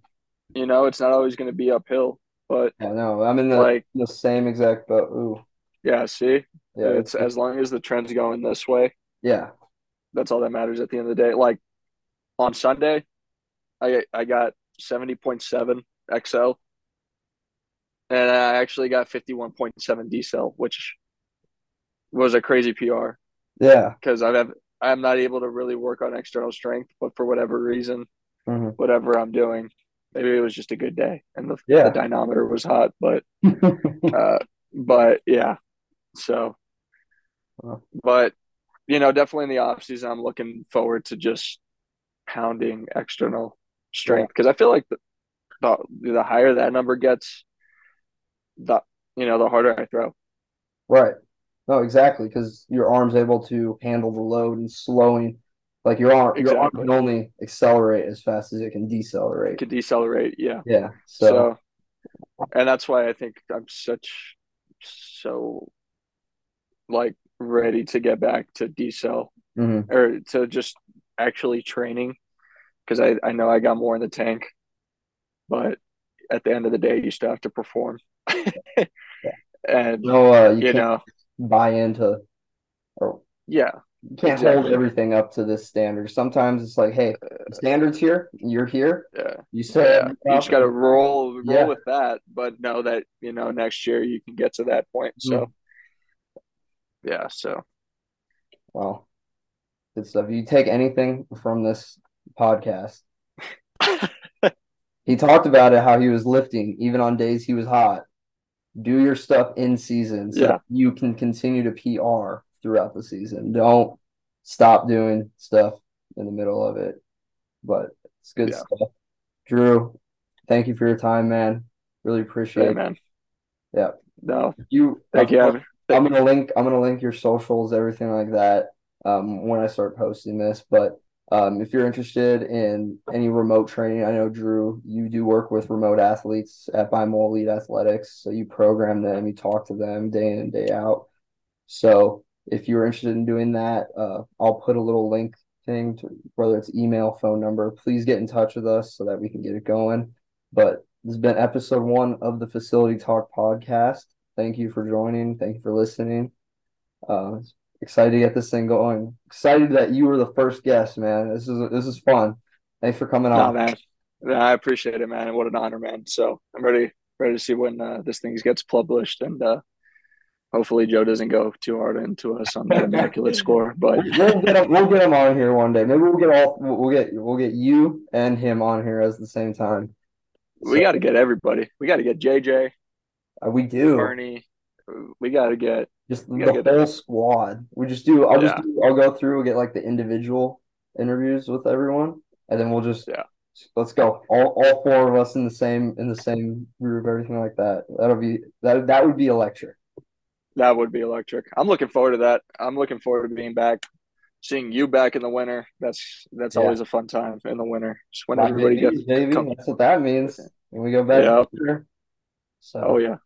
Speaker 2: you know, it's not always going to be uphill, but
Speaker 1: Yeah, no, I'm in the
Speaker 2: like
Speaker 1: the same exact boat. Ooh,
Speaker 2: yeah, see,
Speaker 1: yeah,
Speaker 2: it's as long as the trend's going this way,
Speaker 1: yeah,
Speaker 2: that's all that matters at the end of the day. Like on Sunday, I I got 70.7 accel and I actually got 51.7 decel, which was a crazy PR
Speaker 1: Yeah.
Speaker 2: because I have I'm not able to really work on external strength, but for whatever reason,
Speaker 1: hmm
Speaker 2: whatever I'm doing, maybe it was just a good day and the, the dynamometer was hot, but uh, but yeah, so.
Speaker 1: Wow.
Speaker 2: but you know, definitely in the off season, I'm looking forward to just pounding external strength because I feel like the, the the higher that number gets, the you know the harder I throw.
Speaker 1: Right. No, exactly, because your arm's able to handle the load and slowing. Like your arm, your arm can only accelerate as fast as it can decelerate.
Speaker 2: could decelerate. Yeah.
Speaker 1: Yeah. So,
Speaker 2: So and that's why I think I'm such so like ready to get back to decel
Speaker 1: mhm.
Speaker 2: or to just actually training because I I know I got more in the tank, but at the end of the day, you still have to perform.
Speaker 1: Yeah.
Speaker 2: And
Speaker 1: No, uh, you
Speaker 2: you
Speaker 1: can't
Speaker 2: know,
Speaker 1: buy into, or
Speaker 2: yeah,
Speaker 1: you can't hold everything up to this standard. Sometimes it's like, hey, the standard's here, you're here,
Speaker 2: Yeah.
Speaker 1: you said
Speaker 2: Yeah. You just got to roll roll
Speaker 1: yeah.
Speaker 2: with that, but know that, you know, next year you can get to that point. So,
Speaker 1: Mhm.
Speaker 2: yeah, so
Speaker 1: Well, good stuff. You take anything from this podcast. He talked about it how he was lifting even on days he was hot. Do your stuff in season so
Speaker 2: yeah,
Speaker 1: you can continue to PR throughout the season. Don't stop doing stuff in the middle of it. But it's good
Speaker 2: yeah.
Speaker 1: stuff. Drew, thank you for your time, man. Really
Speaker 2: Hey
Speaker 1: appreciate it.
Speaker 2: man.
Speaker 1: Yeah.
Speaker 2: No,
Speaker 1: You,
Speaker 2: thank
Speaker 1: of
Speaker 2: you. Evan.
Speaker 1: I'm gonna link I'm gonna link your socials, everything like that, um, when I start posting this. But um, if you're interested in any remote training, I know Drew, you do work with remote athletes at Beimel Elite Athletics, so you program them, you talk to them day in and day out. So if you're interested in doing that, uh, I'll put a little link thing to whether it's email, phone number. Please get in touch with us so that we can get it going. But this has been episode one of the Facility Talk podcast. Thank you for joining. Thank you for listening. Uh, excited to get this thing going. Excited that you were the first guest, man. This is this is fun. Thanks for coming on.
Speaker 2: man. I appreciate it, man. And what an honor, man. So I'm ready ready to see when uh, this thing gets published and uh, hopefully Joe doesn't go too hard into us on that immaculate score. But
Speaker 1: We'll get him. We'll get him on here one day. Maybe we'll get all. We'll get. We'll get you and him on here at the same time.
Speaker 2: we
Speaker 1: So
Speaker 2: got to get everybody. We got to get JJ,
Speaker 1: uh, we do.
Speaker 2: Bernie. We got to get
Speaker 1: Just the
Speaker 2: get
Speaker 1: whole squad. We just do. I'll just do. I'll go through. We'll get like the individual interviews with everyone, and then we'll just
Speaker 2: yeah.
Speaker 1: let's go. All all four of us in the same in the same group, everything like that. That'll be that. That would be electric.
Speaker 2: That would be electric. I'm looking forward to that. I'm looking forward to being back, seeing you back in the winter. That's that's
Speaker 1: Yeah.
Speaker 2: always a fun time in the winter. Just when
Speaker 1: My
Speaker 2: everybody gets
Speaker 1: baby. That's what that means. When we go back oh,
Speaker 2: Yeah.
Speaker 1: there.
Speaker 2: Oh
Speaker 1: So
Speaker 2: yeah.